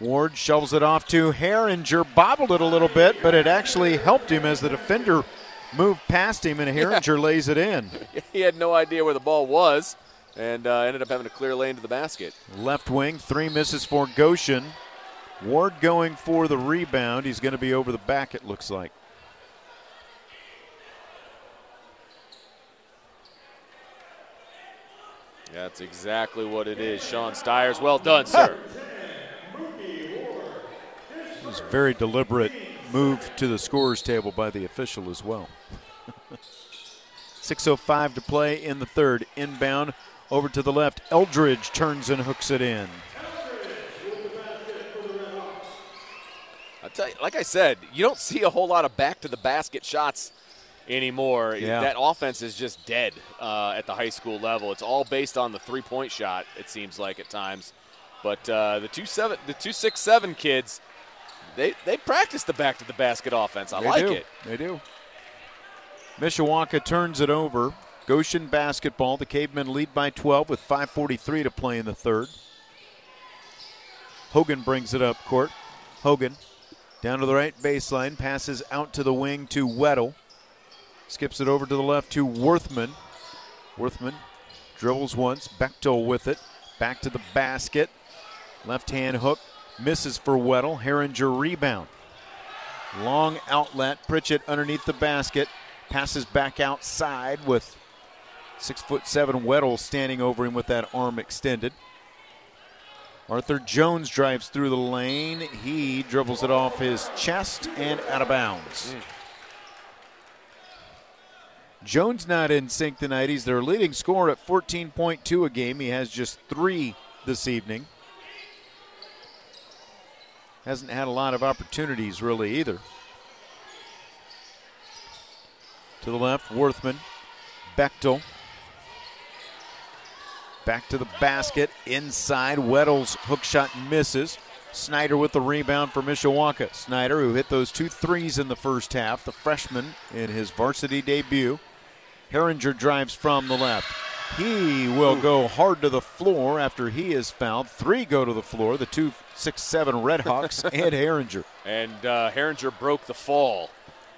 Ward shovels it off to Herringer, bobbled it a little bit, but it actually helped him as the defender moved past him, and Herringer yeah. lays it in. he had no idea where the ball was and uh, ended up having a clear lane to the basket. Left wing, three misses for Goshen. Ward going for the rebound. He's going to be over the back, it looks like. That's exactly what it is. Sean Stiers, well done, sir. It was a very deliberate move to the scorer's table by the official as well. 6.05 to play in the third. Inbound over to the left. Eldridge turns and hooks it in. I tell you, like I said, you don't see a whole lot of back to the basket shots anymore. Yeah. That offense is just dead uh, at the high school level. It's all based on the three point shot. It seems like at times, but uh, the two seven, the two six seven kids, they they practice the back to the basket offense. I they like do. it. They do. Mishawaka turns it over. Goshen basketball. The Cavemen lead by 12 with 5:43 to play in the third. Hogan brings it up court. Hogan down to the right baseline, passes out to the wing to Weddle. Skips it over to the left to Worthman. Worthman dribbles once, Bechtel with it. Back to the basket. Left hand hook. Misses for Weddle. Herringer rebound. Long outlet. Pritchett underneath the basket. Passes back outside with six foot seven Weddle standing over him with that arm extended. Arthur Jones drives through the lane. He dribbles it off his chest and out of bounds. Mm. Jones not in sync tonight. He's their leading scorer at 14.2 a game. He has just three this evening. Hasn't had a lot of opportunities really either. To the left, Worthman. Bechtel. Back to the basket. Inside, Weddle's hook shot misses. Snyder with the rebound for Mishawaka. Snyder, who hit those two threes in the first half, the freshman in his varsity debut. Herringer drives from the left. He will go hard to the floor after he is fouled. Three go to the floor, the two six seven Redhawks and Herringer. And uh, Herringer broke the fall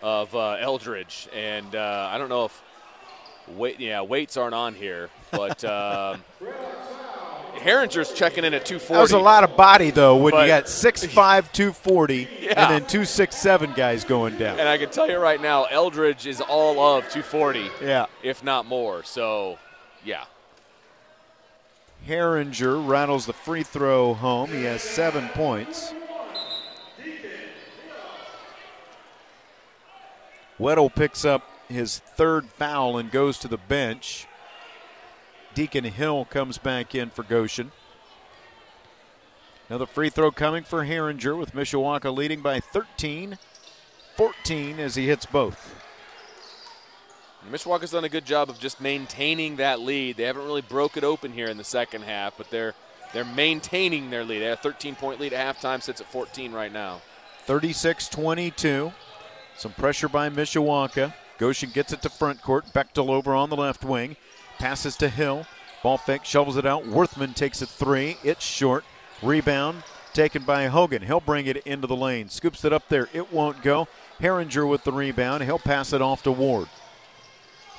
of uh, Eldridge. And uh, I don't know if weight, yeah, weights aren't on here, but um, Herringer's checking in at 240. That was a lot of body, though, when but, you got 6'5", 240, yeah. and then two six seven guys going down. And I can tell you right now, Eldridge is all of 240, yeah, if not more. So, yeah. Herringer rattles the free throw home. He has seven points. Weddle picks up his third foul and goes to the bench. Deacon Hill comes back in for Goshen. Another free throw coming for Herringer with Mishawaka leading by 13 14 as he hits both. Mishawaka's done a good job of just maintaining that lead. They haven't really broke it open here in the second half, but they're they're maintaining their lead. They have a 13 point lead at halftime, sits at 14 right now. 36 22. Some pressure by Mishawaka. Goshen gets it to front court. Bechtel over on the left wing. Passes to Hill. Ball fake, shovels it out. Worthman takes a three. It's short. Rebound taken by Hogan. He'll bring it into the lane. Scoops it up there. It won't go. Herringer with the rebound. He'll pass it off to Ward.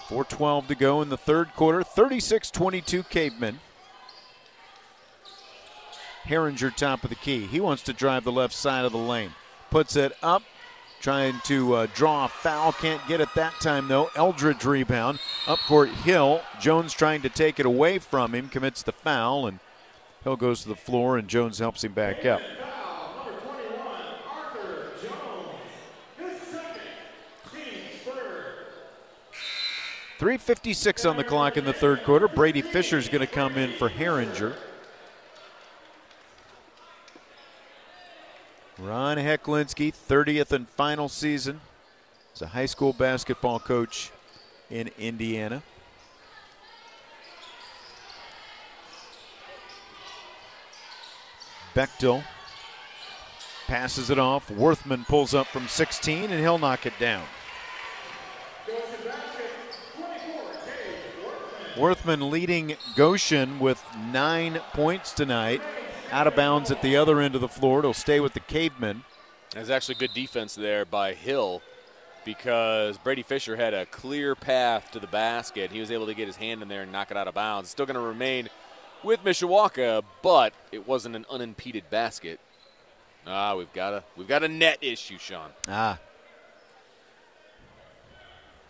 4.12 to go in the third quarter. 36 22 Cavemen. Herringer top of the key. He wants to drive the left side of the lane. Puts it up, trying to uh, draw a foul. Can't get it that time, though. Eldridge rebound. Up court, Hill. Jones trying to take it away from him, commits the foul, and Hill goes to the floor, and Jones helps him back up. 3.56 on the clock in the third quarter. Brady Fisher's going to come in for Herringer. Ron Heclinski, 30th and final season as a high school basketball coach in Indiana. Bechtel passes it off. Worthman pulls up from 16, and he'll knock it down. Worthman leading Goshen with nine points tonight. Out of bounds at the other end of the floor. It'll stay with the Cavemen. There's actually good defense there by Hill because Brady Fisher had a clear path to the basket. He was able to get his hand in there and knock it out of bounds. Still going to remain with Mishawaka, but it wasn't an unimpeded basket. Ah, we've got a we've got a net issue, Sean. Ah,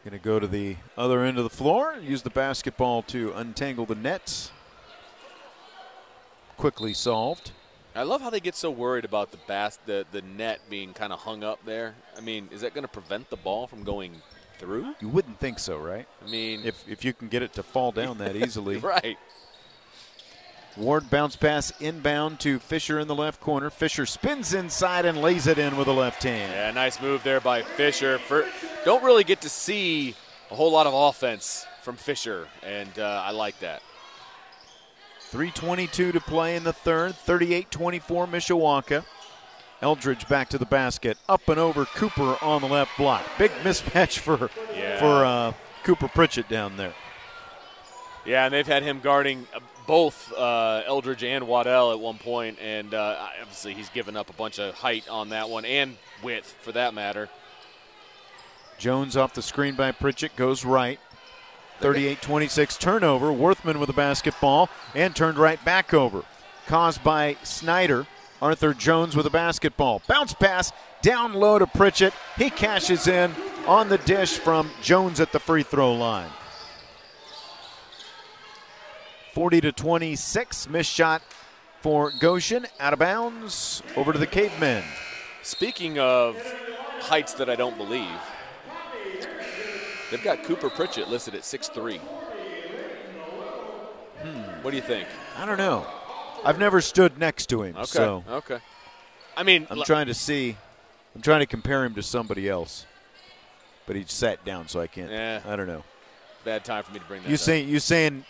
Going to go to the other end of the floor, use the basketball to untangle the nets. Quickly solved. I love how they get so worried about the bas- the, the net being kind of hung up there. I mean, is that going to prevent the ball from going through? You wouldn't think so, right? I mean, if, if you can get it to fall down that easily. right. Ward bounce pass inbound to Fisher in the left corner. Fisher spins inside and lays it in with a left hand. Yeah, nice move there by Fisher. For, don't really get to see a whole lot of offense from Fisher, and uh, I like that. 3.22 to play in the third, 38 24 Mishawaka. Eldridge back to the basket, up and over Cooper on the left block. Big mismatch for yeah. for uh, Cooper Pritchett down there. Yeah, and they've had him guarding both uh, Eldridge and Weddle at one point, and uh, obviously he's given up a bunch of height on that one and width for that matter. Jones off the screen by Pritchett goes right. 38 26 turnover. Worthman with the basketball and turned right back over. Caused by Snyder. Arthur Jones with a basketball. Bounce pass down low to Pritchett. He cashes in on the dish from Jones at the free throw line. 40 to 26. Missed shot for Goshen. Out of bounds. Over to the Cavemen. Speaking of heights that I don't believe, they've got Cooper Pritchett listed at 6'3. Hmm. What do you think? I don't know. I've never stood next to him. Okay. So okay. I mean, I'm l- trying to see. I'm trying to compare him to somebody else, but he sat down, so I can't. Yeah. I don't know. Bad time for me to bring that. Up. You saying you saying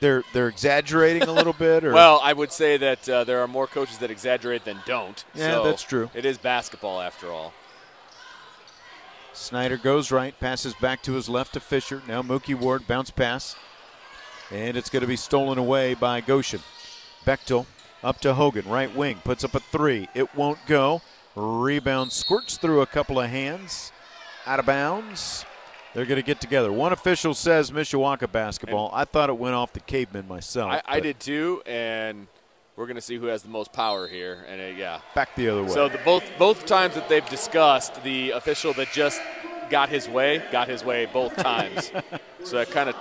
they're they're exaggerating a little bit, or well, I would say that uh, there are more coaches that exaggerate than don't. Yeah, so that's true. It is basketball after all. Snyder goes right, passes back to his left to Fisher. Now Mookie Ward bounce pass, and it's going to be stolen away by Goshen. Bechtel up to Hogan, right wing, puts up a three. It won't go. Rebound squirts through a couple of hands, out of bounds. They're going to get together. One official says Mishawaka basketball. And I thought it went off the caveman myself. I, I did too, and we're going to see who has the most power here. And uh, yeah, back the other way. So the, both both times that they've discussed, the official that just got his way got his way both times. so that kind of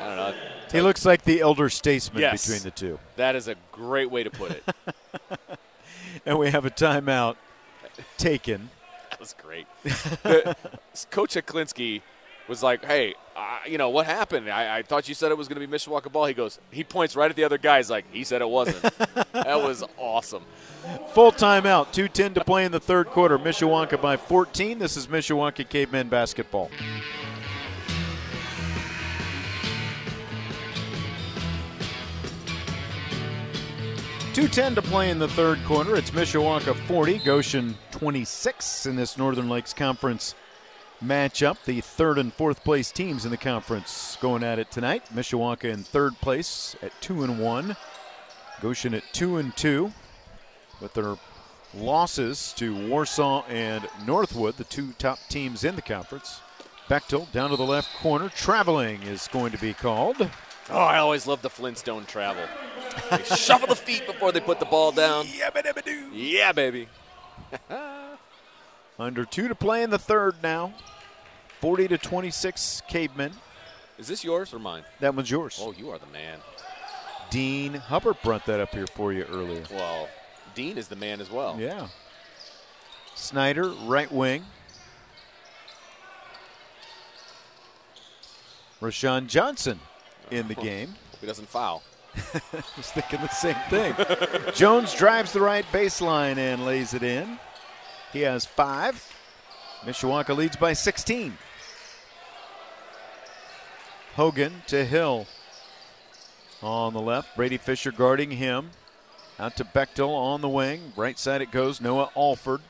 I don't know. He looks like the elder statesman yes, between the two. That is a great way to put it. and we have a timeout taken. That was great. the, Coach Heclinski was like, hey, uh, you know, what happened? I, I thought you said it was going to be Mishawaka ball. He goes, he points right at the other guys like, he said it wasn't. that was awesome. Full timeout. 2.10 to play in the third quarter. Mishawaka by 14. This is Mishawaka Cavemen basketball. Two ten to play in the third quarter. It's Mishawaka 40, Goshen 26 in this Northern Lakes Conference matchup. The third and fourth place teams in the conference going at it tonight. Mishawaka in third place at two and one. Goshen at two and two, with their losses to Warsaw and Northwood, the two top teams in the conference. Bechtel down to the left corner. Traveling is going to be called. Oh, I always love the Flintstone travel. They shuffle the feet before they put the ball down. Yabba-dabba-doo. Yeah, baby. Under two to play in the third now. 40 to 26 Cavemen. Is this yours or mine? That one's yours. Oh, you are the man. Dean Hubbard brought that up here for you earlier. Well, Dean is the man as well. Yeah. Snyder, right wing. Rashawn Johnson in the oh. game. He doesn't foul. I was thinking the same thing. Jones drives the right baseline and lays it in. He has five. Mishawaka leads by 16. Hogan to Hill on the left. Brady Fisher guarding him. Out to Bechtel on the wing. Right side it goes. Noah Alford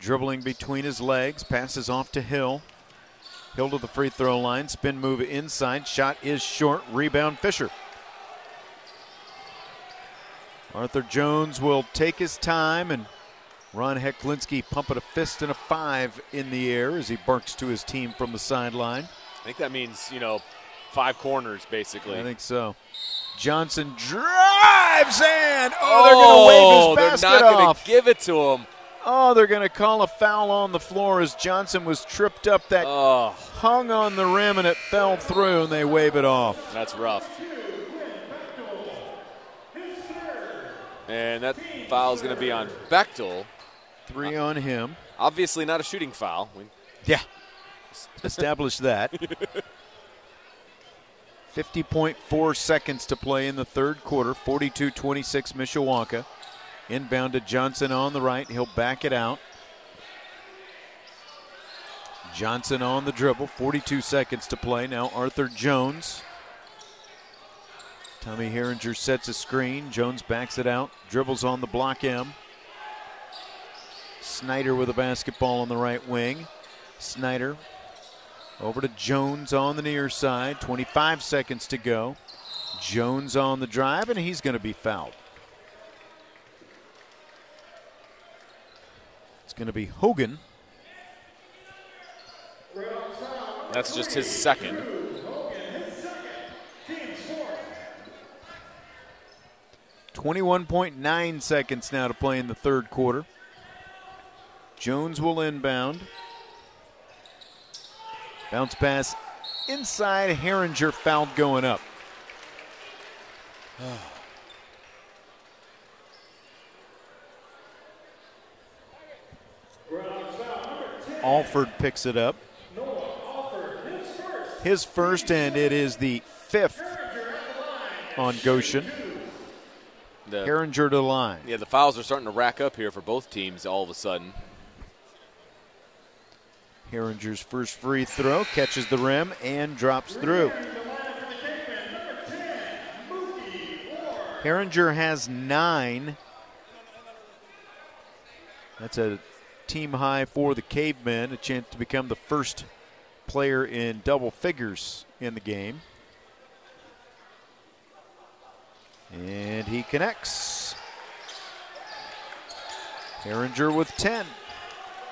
dribbling between his legs. Passes off to Hill. Hill to the free throw line. Spin move inside. Shot is short. Rebound Fisher. Arthur Jones will take his time and Ron Heclinski pumping a fist and a five in the air as he barks to his team from the sideline. I think that means, you know, five corners, basically. I think so. Johnson drives in. Oh, they're going to oh, wave his basket they're not off. to give it to him. Oh, they're going to call a foul on the floor as Johnson was tripped up. That Oh, hung on the rim and it fell through, and they wave it off. that's rough. And that foul is going to be on Bechtel. Three on him. Obviously, not a shooting foul. We- Yeah. Establish that. 50.4 seconds to play in the third quarter. 42 26 Mishawaka. Inbound to Johnson on the right. He'll back it out. Johnson on the dribble. 42 seconds to play. Now Arthur Jones. Tommy Herringer sets a screen. Jones backs it out. Dribbles on the block M. Snyder with a basketball on the right wing. Snyder over to Jones on the near side. 25 seconds to go. Jones on the drive, and he's going to be fouled. It's going to be Hogan. That's just his second. Twenty-one point nine seconds now to play in the third quarter. Jones will inbound. Bounce pass inside. Herringer fouled going up. Alford picks it up. His first, and it is the fifth on Goshen. The, Herringer to the line. yeah, the fouls are starting to rack up here for both teams all of a sudden. Herringer's first free throw catches the rim and drops through. Herringer has nine. That's a team high for the Cavemen, a chance to become the first player in double figures in the game. And he connects. Herringer with 10.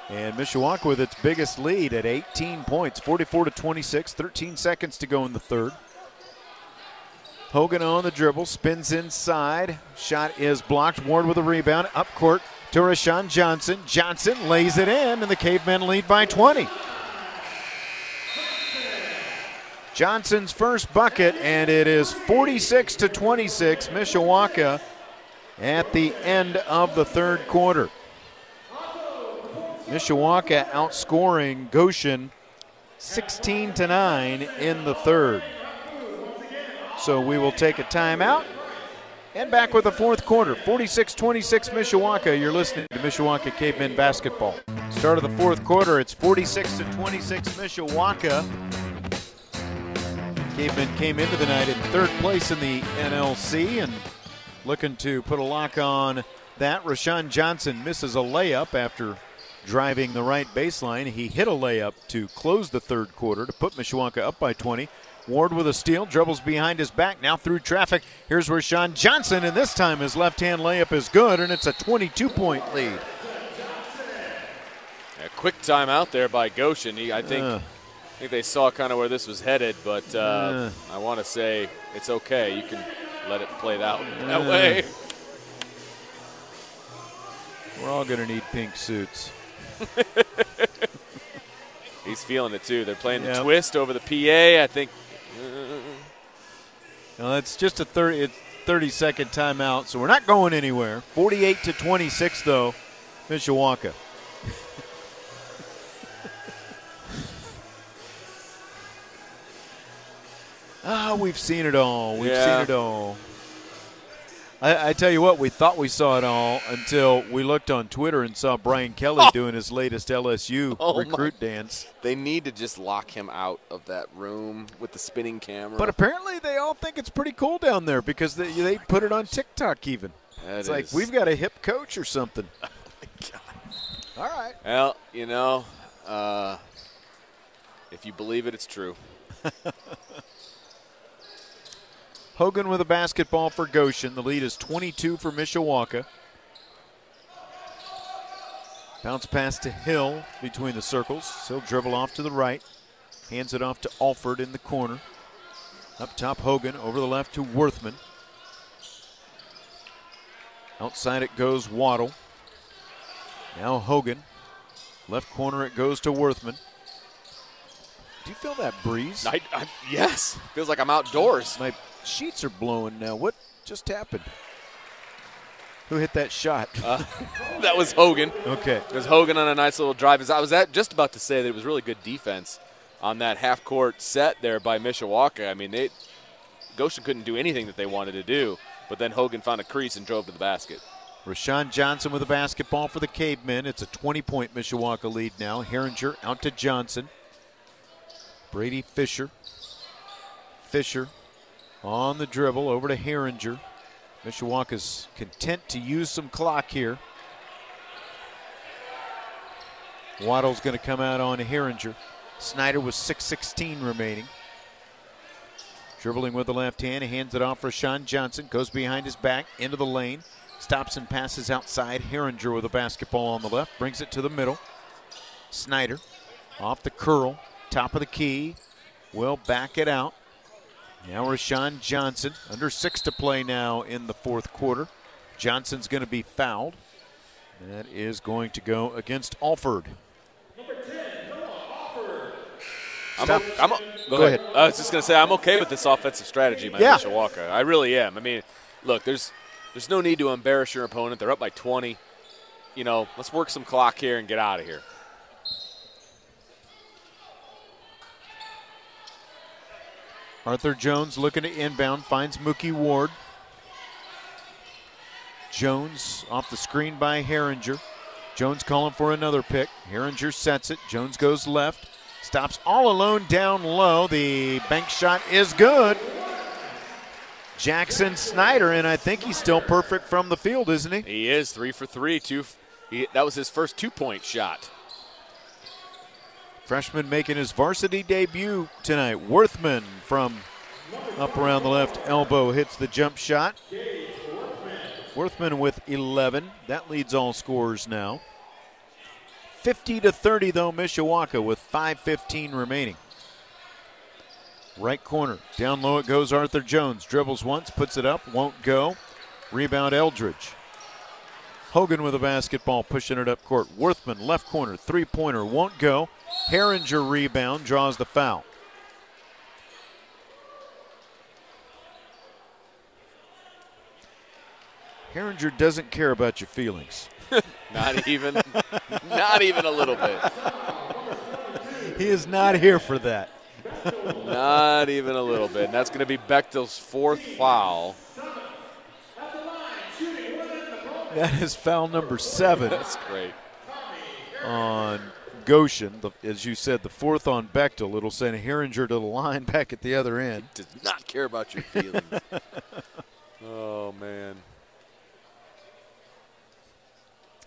And Mishawaka with its biggest lead at 18 points, 44 to 26, 13 seconds to go in the third. Hogan on the dribble, spins inside. Shot is blocked. Ward with a rebound. Up court to Rashawn Johnson. Johnson lays it in, and the Cavemen lead by 20. Johnson's first bucket, and it is 46 to 26. Mishawaka at the end of the third quarter. Mishawaka outscoring Goshen 16 to 9 in the third. So we will take a timeout and back with the fourth quarter. 46 26 Mishawaka. You're listening to Mishawaka Cavemen basketball. Start of the fourth quarter, it's 46 to 26 Mishawaka. Cavemen came into the night in third place in the NLC and looking to put a lock on that. Rashawn Johnson misses a layup after driving the right baseline. He hit a layup to close the third quarter to put Mishawaka up by 20. Ward with a steal, dribbles behind his back, now through traffic. Here's Rashawn Johnson, and this time his left hand layup is good, and it's a 22 point lead. A quick timeout there by Goshen. He, I think Uh. I think they saw kind of where this was headed, but uh, I want to say it's okay. You can let it play out that way. We're all going to need pink suits. He's feeling it too. They're playing the twist over the PA. I think Now that's just a 30, 30 second timeout, so we're not going anywhere. 48 to 26, though, Mishawaka. Ah, we've seen it all. We've Yeah. seen it all. I, I tell you what, we thought we saw it all until we looked on Twitter and saw Brian Kelly doing his latest LSU Oh, my- recruit dance. They need to just lock him out of that room with the spinning camera. But apparently, they all think it's pretty cool down there because they, they put it on TikTok even. That it's like we've got a hip coach or something. All right. well, you know, uh, if you believe it, it's true. Hogan with a basketball for Goshen. The lead is 22 for Mishawaka. Bounce pass to Hill between the circles. He'll dribble off to the right. Hands it off to Alford in the corner. Up top, Hogan over the left to Worthman. Outside it goes Weddle. Now Hogan. Left corner it goes to Worthman. Do you feel that breeze? I, I, yes, feels like I'm outdoors. My sheets are blowing now. What just happened? Who hit that shot? Uh, that was Hogan. okay. It was Hogan on a nice little drive. As I was at, just about to say that it was really good defense on that half court set there by Mishawaka. I mean, they Goshen couldn't do anything that they wanted to do, but then Hogan found a crease and drove to the basket. Rashawn Johnson with a basketball for the Cavemen. It's a 20 point Mishawaka lead now. Herringer out to Johnson. Brady Fisher. Fisher on the dribble over to Herringer. Mishawaka's content to use some clock here. Weddle's going to come out on Herringer. Snyder with 6.16 remaining. Dribbling with the left hand, hands it off for Sean Johnson. Goes behind his back into the lane. Stops and passes outside. Herringer with a basketball on the left. Brings it to the middle. Snyder off the curl. Top of the key. Will back it out. Now Rashawn Johnson. Under six to play now in the fourth quarter. Johnson's going to be fouled. That is going to go against Alford. I'm, Stop. o- I'm o- go, Go ahead. ahead. I was just going to say I'm okay with this offensive strategy by Yeah. Mishawaka. I really am. I mean, look, there's there's no need to embarrass your opponent. They're up by 20. You know, let's work some clock here and get out of here. Arthur Jones looking to inbound, finds Mookie Ward. Jones off the screen by Herringer. Jones calling for another pick. Herringer sets it. Jones goes left. Stops all alone down low. The bank shot is good. Jackson Snyder, and I think he's still perfect from the field, isn't he? He is three for three. Two. He, that was his first two point shot. Freshman making his varsity debut tonight. Worthman from up around the left elbow hits the jump shot. Worthman with 11. That leads all scorers now. 50 to 30 though Mishawaka with 5:15 remaining. Right corner, down low it goes Arthur Jones. Dribbles once, puts it up, won't go. Rebound Eldridge. Hogan with a basketball, pushing it up court. Worthman, left corner, three pointer, won't go. Herringer rebound, draws the foul. Herringer doesn't care about your feelings. Not even, not even a little bit. He is not here for that. Not even a little bit. And that's going to be Bechtel's fourth foul. That is foul number seven That's great. on Goshen. The, as you said, the fourth on Bechtel. It'll send Herringer to the line back at the other end. does not care about your feelings. Oh man.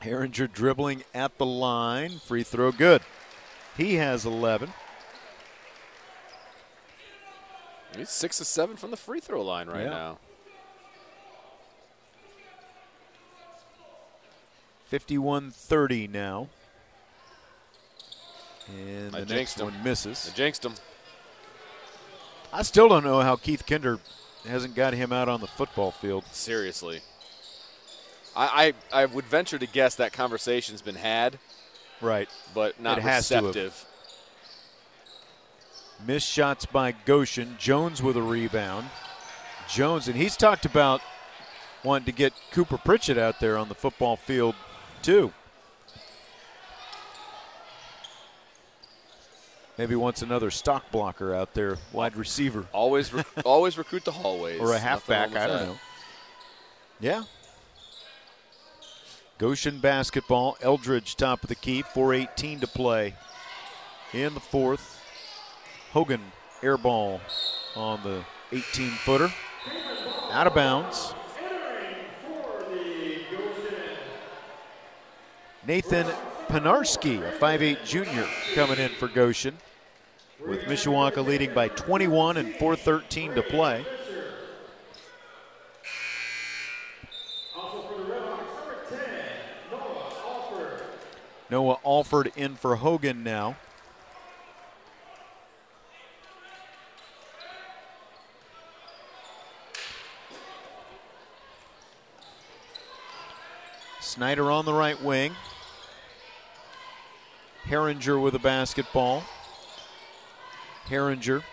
Herringer dribbling at the line. Free throw good. He has 11. He's six to seven from the free throw line right Yeah. now. 51 30 now. And I the next him. one I misses. jinxed him. I still don't know how Keith Kinder hasn't got him out on the football field. Seriously. I, I, I would venture to guess that conversation's been had, Right. but not It receptive. Missed shots by Goshen. Jones with a rebound. Jones, and he's talked about wanting to get Cooper Pritchett out there on the football field, too. Maybe wants another stock blocker out there, wide receiver, Always, rec- always recruit the hallways. or a halfback. I don't that. know. Yeah. Goshen basketball. Eldridge top of the key. 4:18 to play in the fourth. Hogan air ball on the 18 footer. Out of bounds. Nathan Panarski, a 5'8 junior, coming in for Goshen. With Mishawaka leading by 21 and 4.13 to play. Noah Alford in for Hogan now. Snyder on the right wing. Herringer with a basketball. Herringer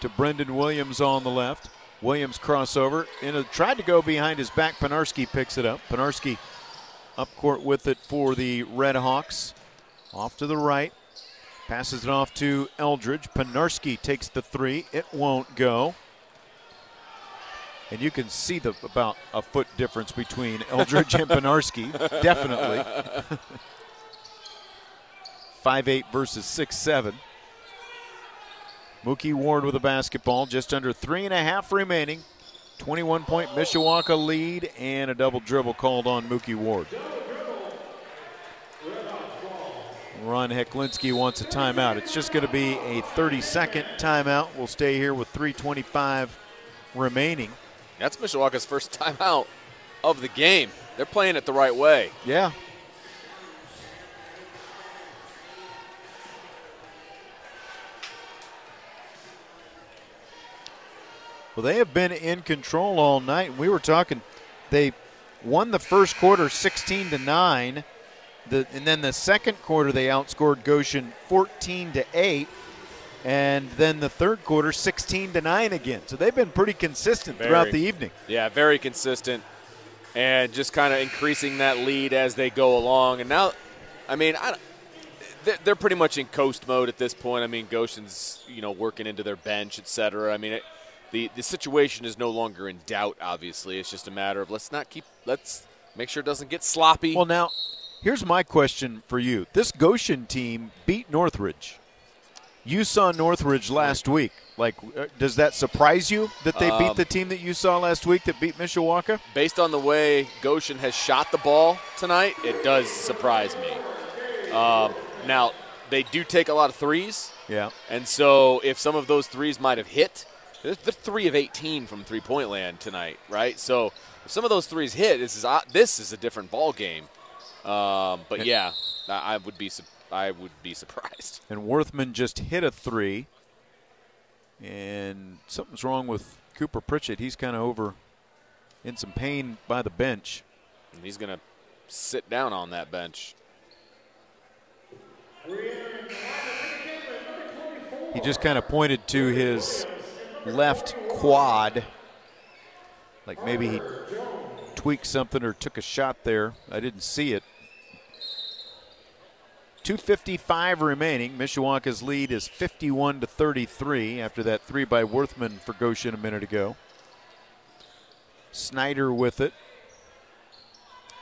to Brendan Williams on the left. Williams crossover. and tried to go behind his back. Panarski picks it up. Panarski up court with it for the Red Hawks. Off to the right. Passes it off to Eldridge. Panarski takes the three. It won't go. And you can see the about a foot difference between Eldridge and Panarski. Definitely. 5'8 versus 6'7. Mookie Ward with a basketball. Just under three and a half remaining. 21 point Mishawaka lead and a double dribble called on Mookie Ward. Ron Heclinski wants a timeout. It's just going to be a 30 second timeout. We'll stay here with 3.25 remaining. That's Mishawaka's first timeout of the game. They're playing it the right way. Yeah. Well, they have been in control all night. and We were talking, they won the first quarter 16 to 9. The, and then the second quarter, they outscored Goshen 14 to 8. And then the third quarter, 16 to 9 again. So they've been pretty consistent throughout the evening. Yeah, very consistent, and just kind of increasing that lead as they go along. And now, I mean, I, they're- they're pretty much in coast mode at this point. I mean, Goshen's you know working into their bench, et cetera. I mean, it, the the situation is no longer in doubt. Obviously, it's just a matter of let's not keep let's make sure it doesn't get sloppy. Well, now, here's my question for you. This Goshen team beat Northridge. You saw Northridge last week. Like, uh, does that surprise you that they beat Um, the team that you saw last week that beat Mishawaka? based on the way Goshen has shot the ball tonight, it does surprise me. Um, now, they do take a lot of threes. Yeah. And so, if some of those threes might have hit, they're, they're three of 18 from three point land tonight, right? So, if some of those threes hit, this is uh, this is a different ball game. Um, but yeah, I I would be I would be surprised. And Worthman just hit a three. And something's wrong with Cooper Pritchett. He's kind of over in some pain by the bench. And he's gonna sit down on that bench. He just kind of pointed to his left quad. Like maybe he tweaked something or took a shot there. I didn't see it. 255 remaining. Mishawaka's lead is 51 to 33 after that three by Worthman for Goshen a minute ago. Snyder with it.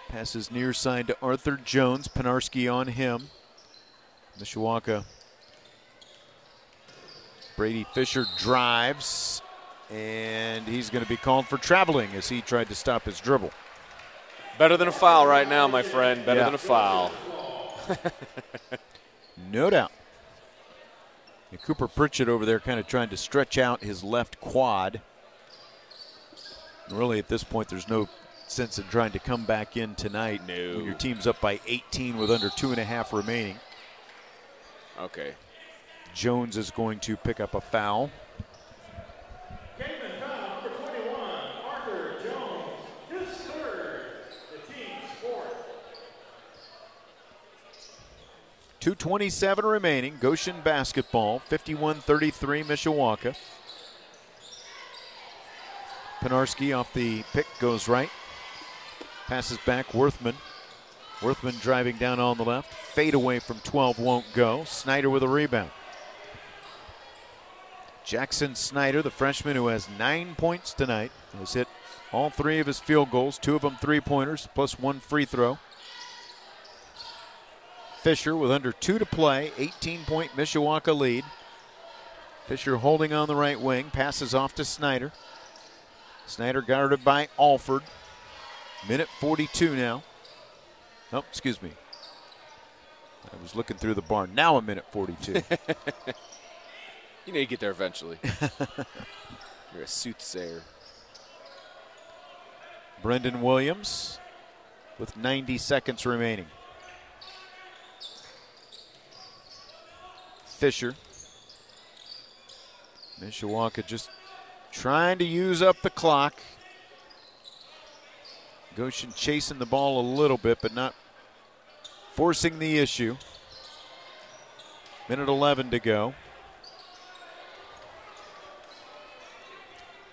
Passes near side to Arthur Jones. Panarski on him. Mishawaka Brady Fisher drives, and he's going to be called for traveling as he tried to stop his dribble. Better than a foul right now, my friend. Better Yeah. than a foul. No doubt. And Cooper Pritchett over there kind of trying to stretch out his left quad. And really, at this point, there's no sense in trying to come back in tonight No. when your team's up by 18 with under two and a half remaining. Okay. Jones is going to pick up a foul. Two twenty-seven remaining. Goshen basketball, 51-33 Mishawaka. Panarski off the pick goes right. Passes back Worthman. Worthman driving down on the left. Fade away from 12 won't go. Snyder with a rebound. Jackson Snyder, the freshman who has nine points tonight, has hit all three of his field goals, two of them three pointers, plus one free throw. Fisher with under two to play, 18 point Mishawaka lead. Fisher holding on the right wing, passes off to Snyder. Snyder guarded by Alford. Minute 42 now. Oh, excuse me. I was looking through the barn. Now a minute 42. You know you get there eventually. You're a soothsayer. Brendan Williams with 90 seconds remaining. Fisher. Mishawaka just trying to use up the clock. Goshen chasing the ball a little bit, but not forcing the issue. Minute 11 to go.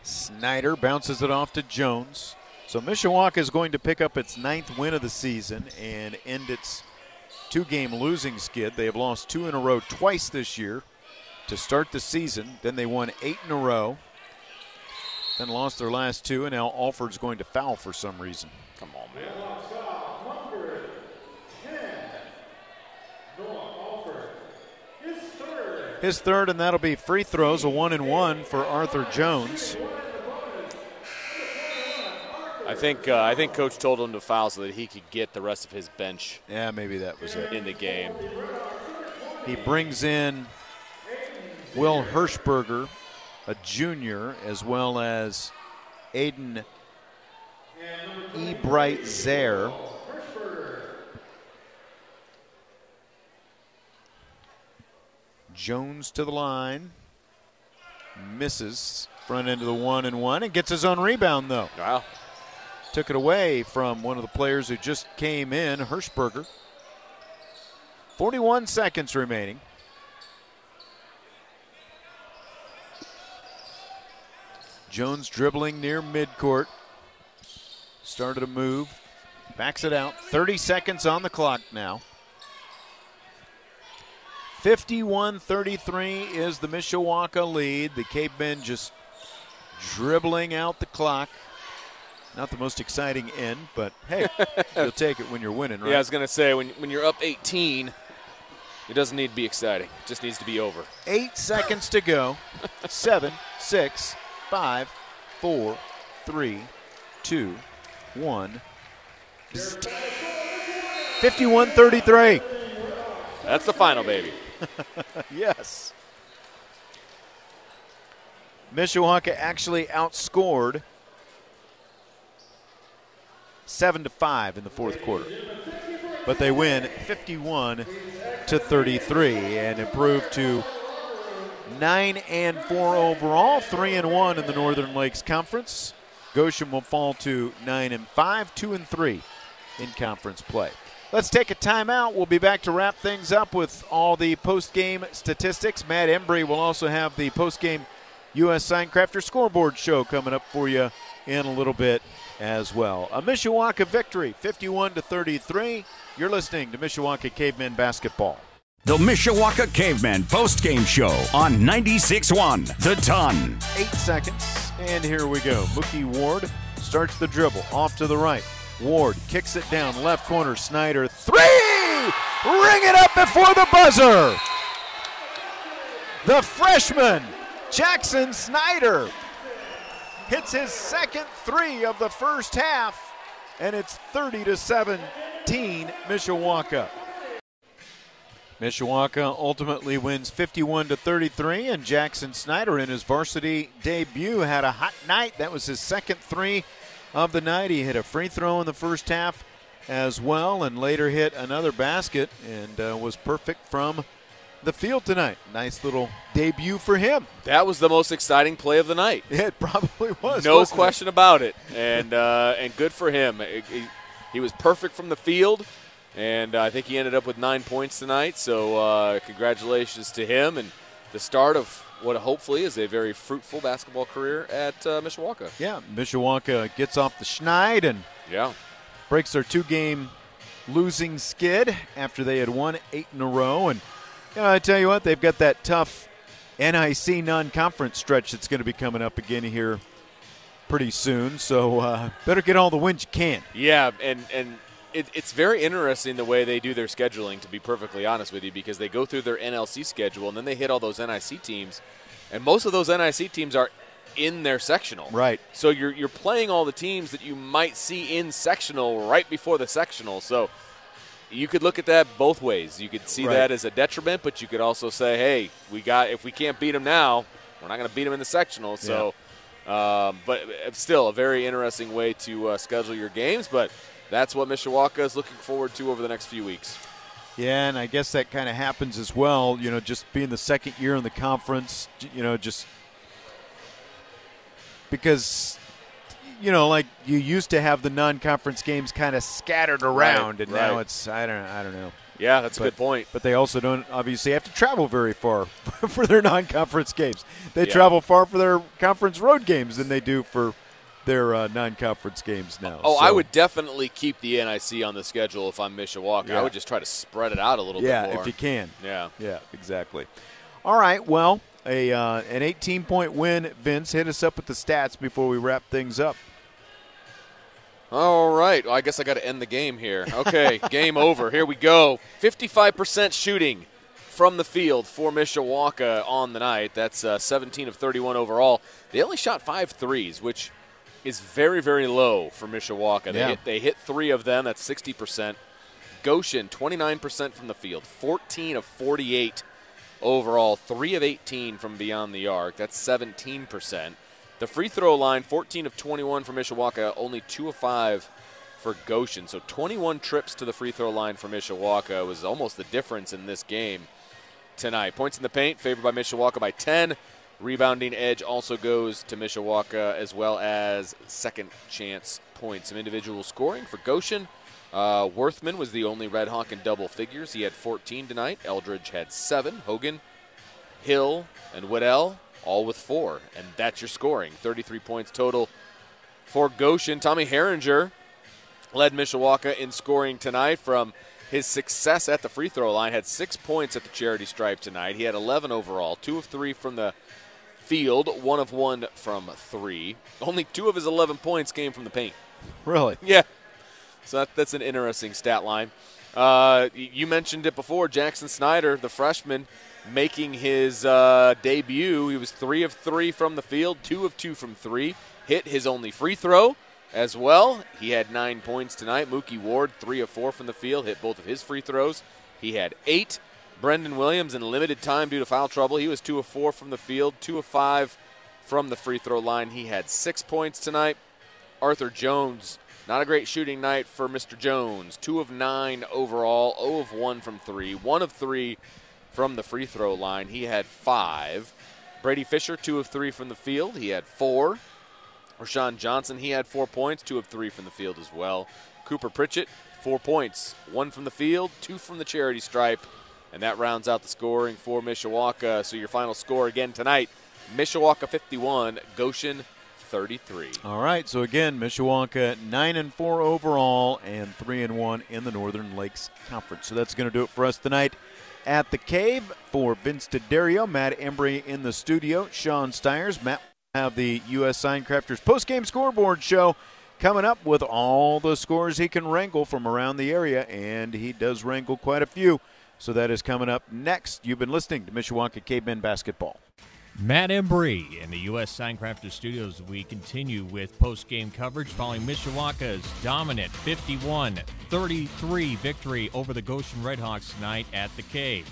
Snyder bounces it off to Jones. So Mishawaka is going to pick up its ninth win of the season and end its two game losing skid. They have lost two in a row twice this year to start the season. Then they won eight in a row. Then lost their last two, and now Alford's going to foul for some reason. Come on, man. His third, and that'll be free throws, a one and one for Arthur Jones. I think uh, I think coach told him to foul so that he could get the rest of his bench Yeah, maybe that was it. in the game. He brings in Will Hirschberger, a junior, as well as Aiden E. Bright Zaire. Jones to the line. Misses front end of the one and one and gets his own rebound though. Wow. Took it away from one of the players who just came in, Hirschberger. 41 seconds remaining. Jones dribbling near midcourt. Started a move. Backs it out. 30 seconds on the clock now. 51 33 is the Mishawaka lead. The Cavemen just dribbling out the clock. Not the most exciting end, but hey, you'll take it when you're winning, right? Yeah, I was gonna say when when you're up 18, it doesn't need to be exciting. It just needs to be over. Eight seconds to go. Seven, six, five, four, three, two, one. 51 33. That's the final, baby. Yes. Mishawaka actually outscored 7 to 5 in the fourth quarter. But they win 51 to 33 and improve to 9 and 4 overall, 3 and 1 in the Northern Lakes Conference. Goshen will fall to 9 and 5, 2 and 3 in conference play. Let's take a timeout. We'll be back to wrap things up with all the post game statistics. Matt Embry will also have the post game U.S. Sign Signcrafter scoreboard show coming up for you in a little bit as well. A Mishawaka victory, 51 to 33. You're listening to Mishawaka Cavemen basketball. The Mishawaka Cavemen post-game show on 96.1 The Ton. Eight seconds, and here we go. Mookie Ward starts the dribble off to the right. Ward kicks it down, left corner. Snyder, three! Ring it up before the buzzer! The freshman, Jackson Snyder, hits his second three of the first half, and it's 30 to 17 Mishawaka. Mishawaka ultimately wins 51 to 33, and Jackson Snyder in his varsity debut had a hot night. That was his second three of the night. He hit a free throw in the first half as well, and later hit another basket and uh, was perfect from the field tonight. Nice little debut for him. That was the most exciting play of the night. It probably was. no wasn't it? question about it. And uh, and good for him. He- he, he was perfect from the field. and uh, I think he ended up with nine points tonight. So uh, congratulations to him and the start of what hopefully is a very fruitful basketball career at uh, Mishawaka. Yeah, Mishawaka gets off the schneid and Yeah. breaks their two-game losing skid after they had won eight in a row. And you know, I tell you what, they've got that tough NIC non-conference stretch that's going to be coming up again here pretty soon. So uh, better get all the wins you can. Yeah, and and it, it's very interesting the way they do their scheduling. To be perfectly honest with you, because they go through their NLC schedule and then they hit all those NIC teams, and most of those NIC teams are in their sectional. Right. So you're you're playing all the teams that you might see in sectional right before the sectional. So you could look at that both ways. You could see Right. that as a detriment, but you could also say, hey, we got if we can't beat them now, we're not going to beat them in the sectional. So. Um, but still a very interesting way to uh, schedule your games. But that's what Mishawaka is looking forward to over the next few weeks. Yeah, and I guess that kind of happens as well. You know, just being the second year in the conference, you know, just because, you know, like you used to have the non-conference games kind of scattered around, and now it's I don't I don't know. Yeah, that's a good point. But they also don't obviously have to travel very far for their non-conference games. They Yeah. travel far for their conference road games than they do for their uh, non-conference games now. Oh, I would definitely keep the NIC on the schedule if I'm Mishawaka. Yeah. I would just try to spread it out a little Yeah, bit more. if you can. Yeah. Yeah, exactly. All right. Well, a uh, an 18 point win. Vince, hit us up with the stats before we wrap things up. All right. Well, I guess I got to end the game here. Okay, game over. Here we go. 55% shooting from the field for Mishawaka on the night. That's uh, 17 of 31 overall. They only shot five threes, which is very, very low for Mishawaka. They, Yeah. hit, they hit three of them. That's 60%. Goshen, 29% from the field, 14 of 48 overall, 3 of 18 from beyond the arc. That's 17%. The free throw line, 14 of 21 for Mishawaka, only 2 of 5 for Goshen. So 21 trips to the free throw line for Mishawaka was almost the difference in this game tonight. Points in the paint, favored by Mishawaka by 10. Rebounding edge also goes to Mishawaka as well as second chance points. Some individual scoring for Goshen. Uh, Worthman was the only Red Hawk in double figures. He had 14 tonight. Eldridge had seven. Hogan, Hill, and Weddle all with four. And that's your scoring. 33 points total for Goshen. Tommy Herringer led Mishawaka in scoring tonight from his success at the free throw line. Had six points at the charity stripe tonight. He had 11 overall, two of three from the field, one of one from three. Only two of his 11 points came from the paint. Really? Yeah. So that, that's an interesting stat line. Uh, you mentioned it before. Jackson Snyder, the freshman, making his uh, debut. He was three of three from the field, two of two from three. Hit his only free throw as well. He had nine points tonight. Mookie Ward, three of four from the field, hit both of his free throws. He had eight. Brendan Williams in limited time due to foul trouble. He was two of four from the field, two of five from the free throw line. He had six points tonight. Arthur Jones, not a great shooting night for Mr. Jones. Two of nine overall, 0 of one from three, one of three from the free throw line. He had five. Brady Fisher, two of three from the field. He had four. Rashawn Johnson, he had four points, two of three from the field as well. Cooper Pritchett, four points, one from the field, two from the charity stripe, and that rounds out the scoring for Mishawaka. So your final score again tonight: Mishawaka 51, Goshen 33. All right. So again, Mishawaka nine and four overall, and three and one in the Northern Lakes Conference. So that's going to do it for us tonight at the Cave. For Vince D'Addario, Matt Embry in the studio, Sean Stiers, Matt have the U.S. Sign Crafters post-game scoreboard show coming up with all the scores he can wrangle from around the area, and he does wrangle quite a few. So that is coming up next. You've been listening to Mishawaka Cavemen Basketball. Matt Embry in the U.S. Signcrafters Studios. We continue with post-game coverage following Mishawaka's dominant 51-33 victory over the Goshen Redhawks tonight at the Cave.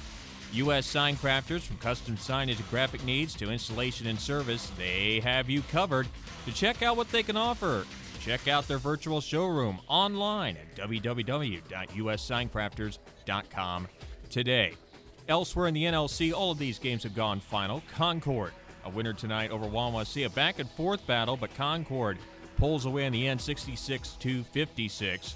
U.S. Signcrafters, from custom signage and graphic needs to installation and service, they have you covered. To check out what they can offer, check out their virtual showroom online at www.ussignCrafters.com today. Elsewhere in the NLC, all of these games have gone final. Concord, a winner tonight over Wawasee. A back and forth battle, but Concord pulls away in the end 66 to 56.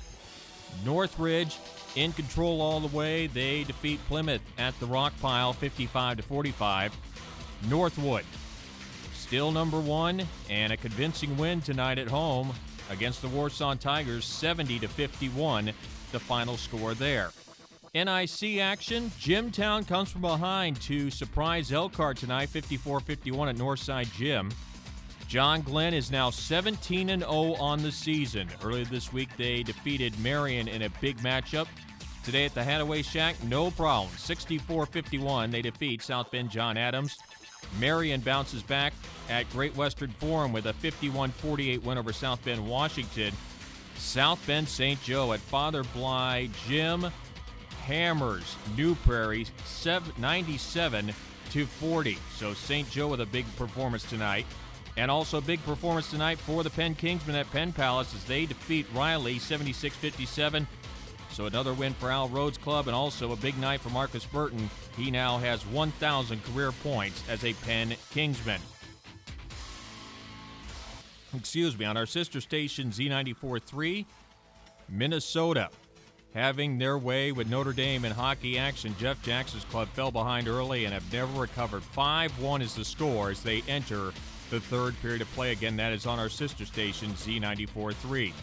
Northridge in control all the way. They defeat Plymouth at the Rock Pile 55 to 45. Northwood still number one and a convincing win tonight at home against the Warsaw Tigers 70 to 51 the final score there. NIC action. Jimtown comes from behind to surprise Elkhart tonight 54-51 at Northside Gym. John Glenn is now 17 0 on the season. Earlier this week they defeated Marion in a big matchup. Today at the Hadaway Shack, no problem. 64-51 they defeat South Bend John Adams. Marion bounces back at Great Western Forum with a 51 48 win over South Bend, Washington. South Bend St. Joe at Father Bly Gym hammers New Prairie 97 to 40. So St. Joe with a big performance tonight. And also a big performance tonight for the Penn Kingsmen at Penn Palace as they defeat Riley 76 57. So another win for Al Rhodes Club and also a big night for Marcus Burton. He now has 1,000 career points as a Penn Kingsman. Excuse me, on our sister station Z94.3, Minnesota having their way with Notre Dame in hockey action. Jeff Jackson's club fell behind early and have never recovered. 5 1 is the score as they enter the third period of play. Again, that is on our sister station, Z94.3.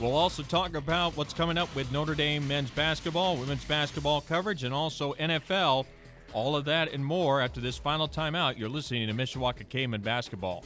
We'll also talk about what's coming up with Notre Dame men's basketball, women's basketball coverage, and also NFL. All of that and more after this final timeout. You're listening to Mishawaka Cavemen Basketball.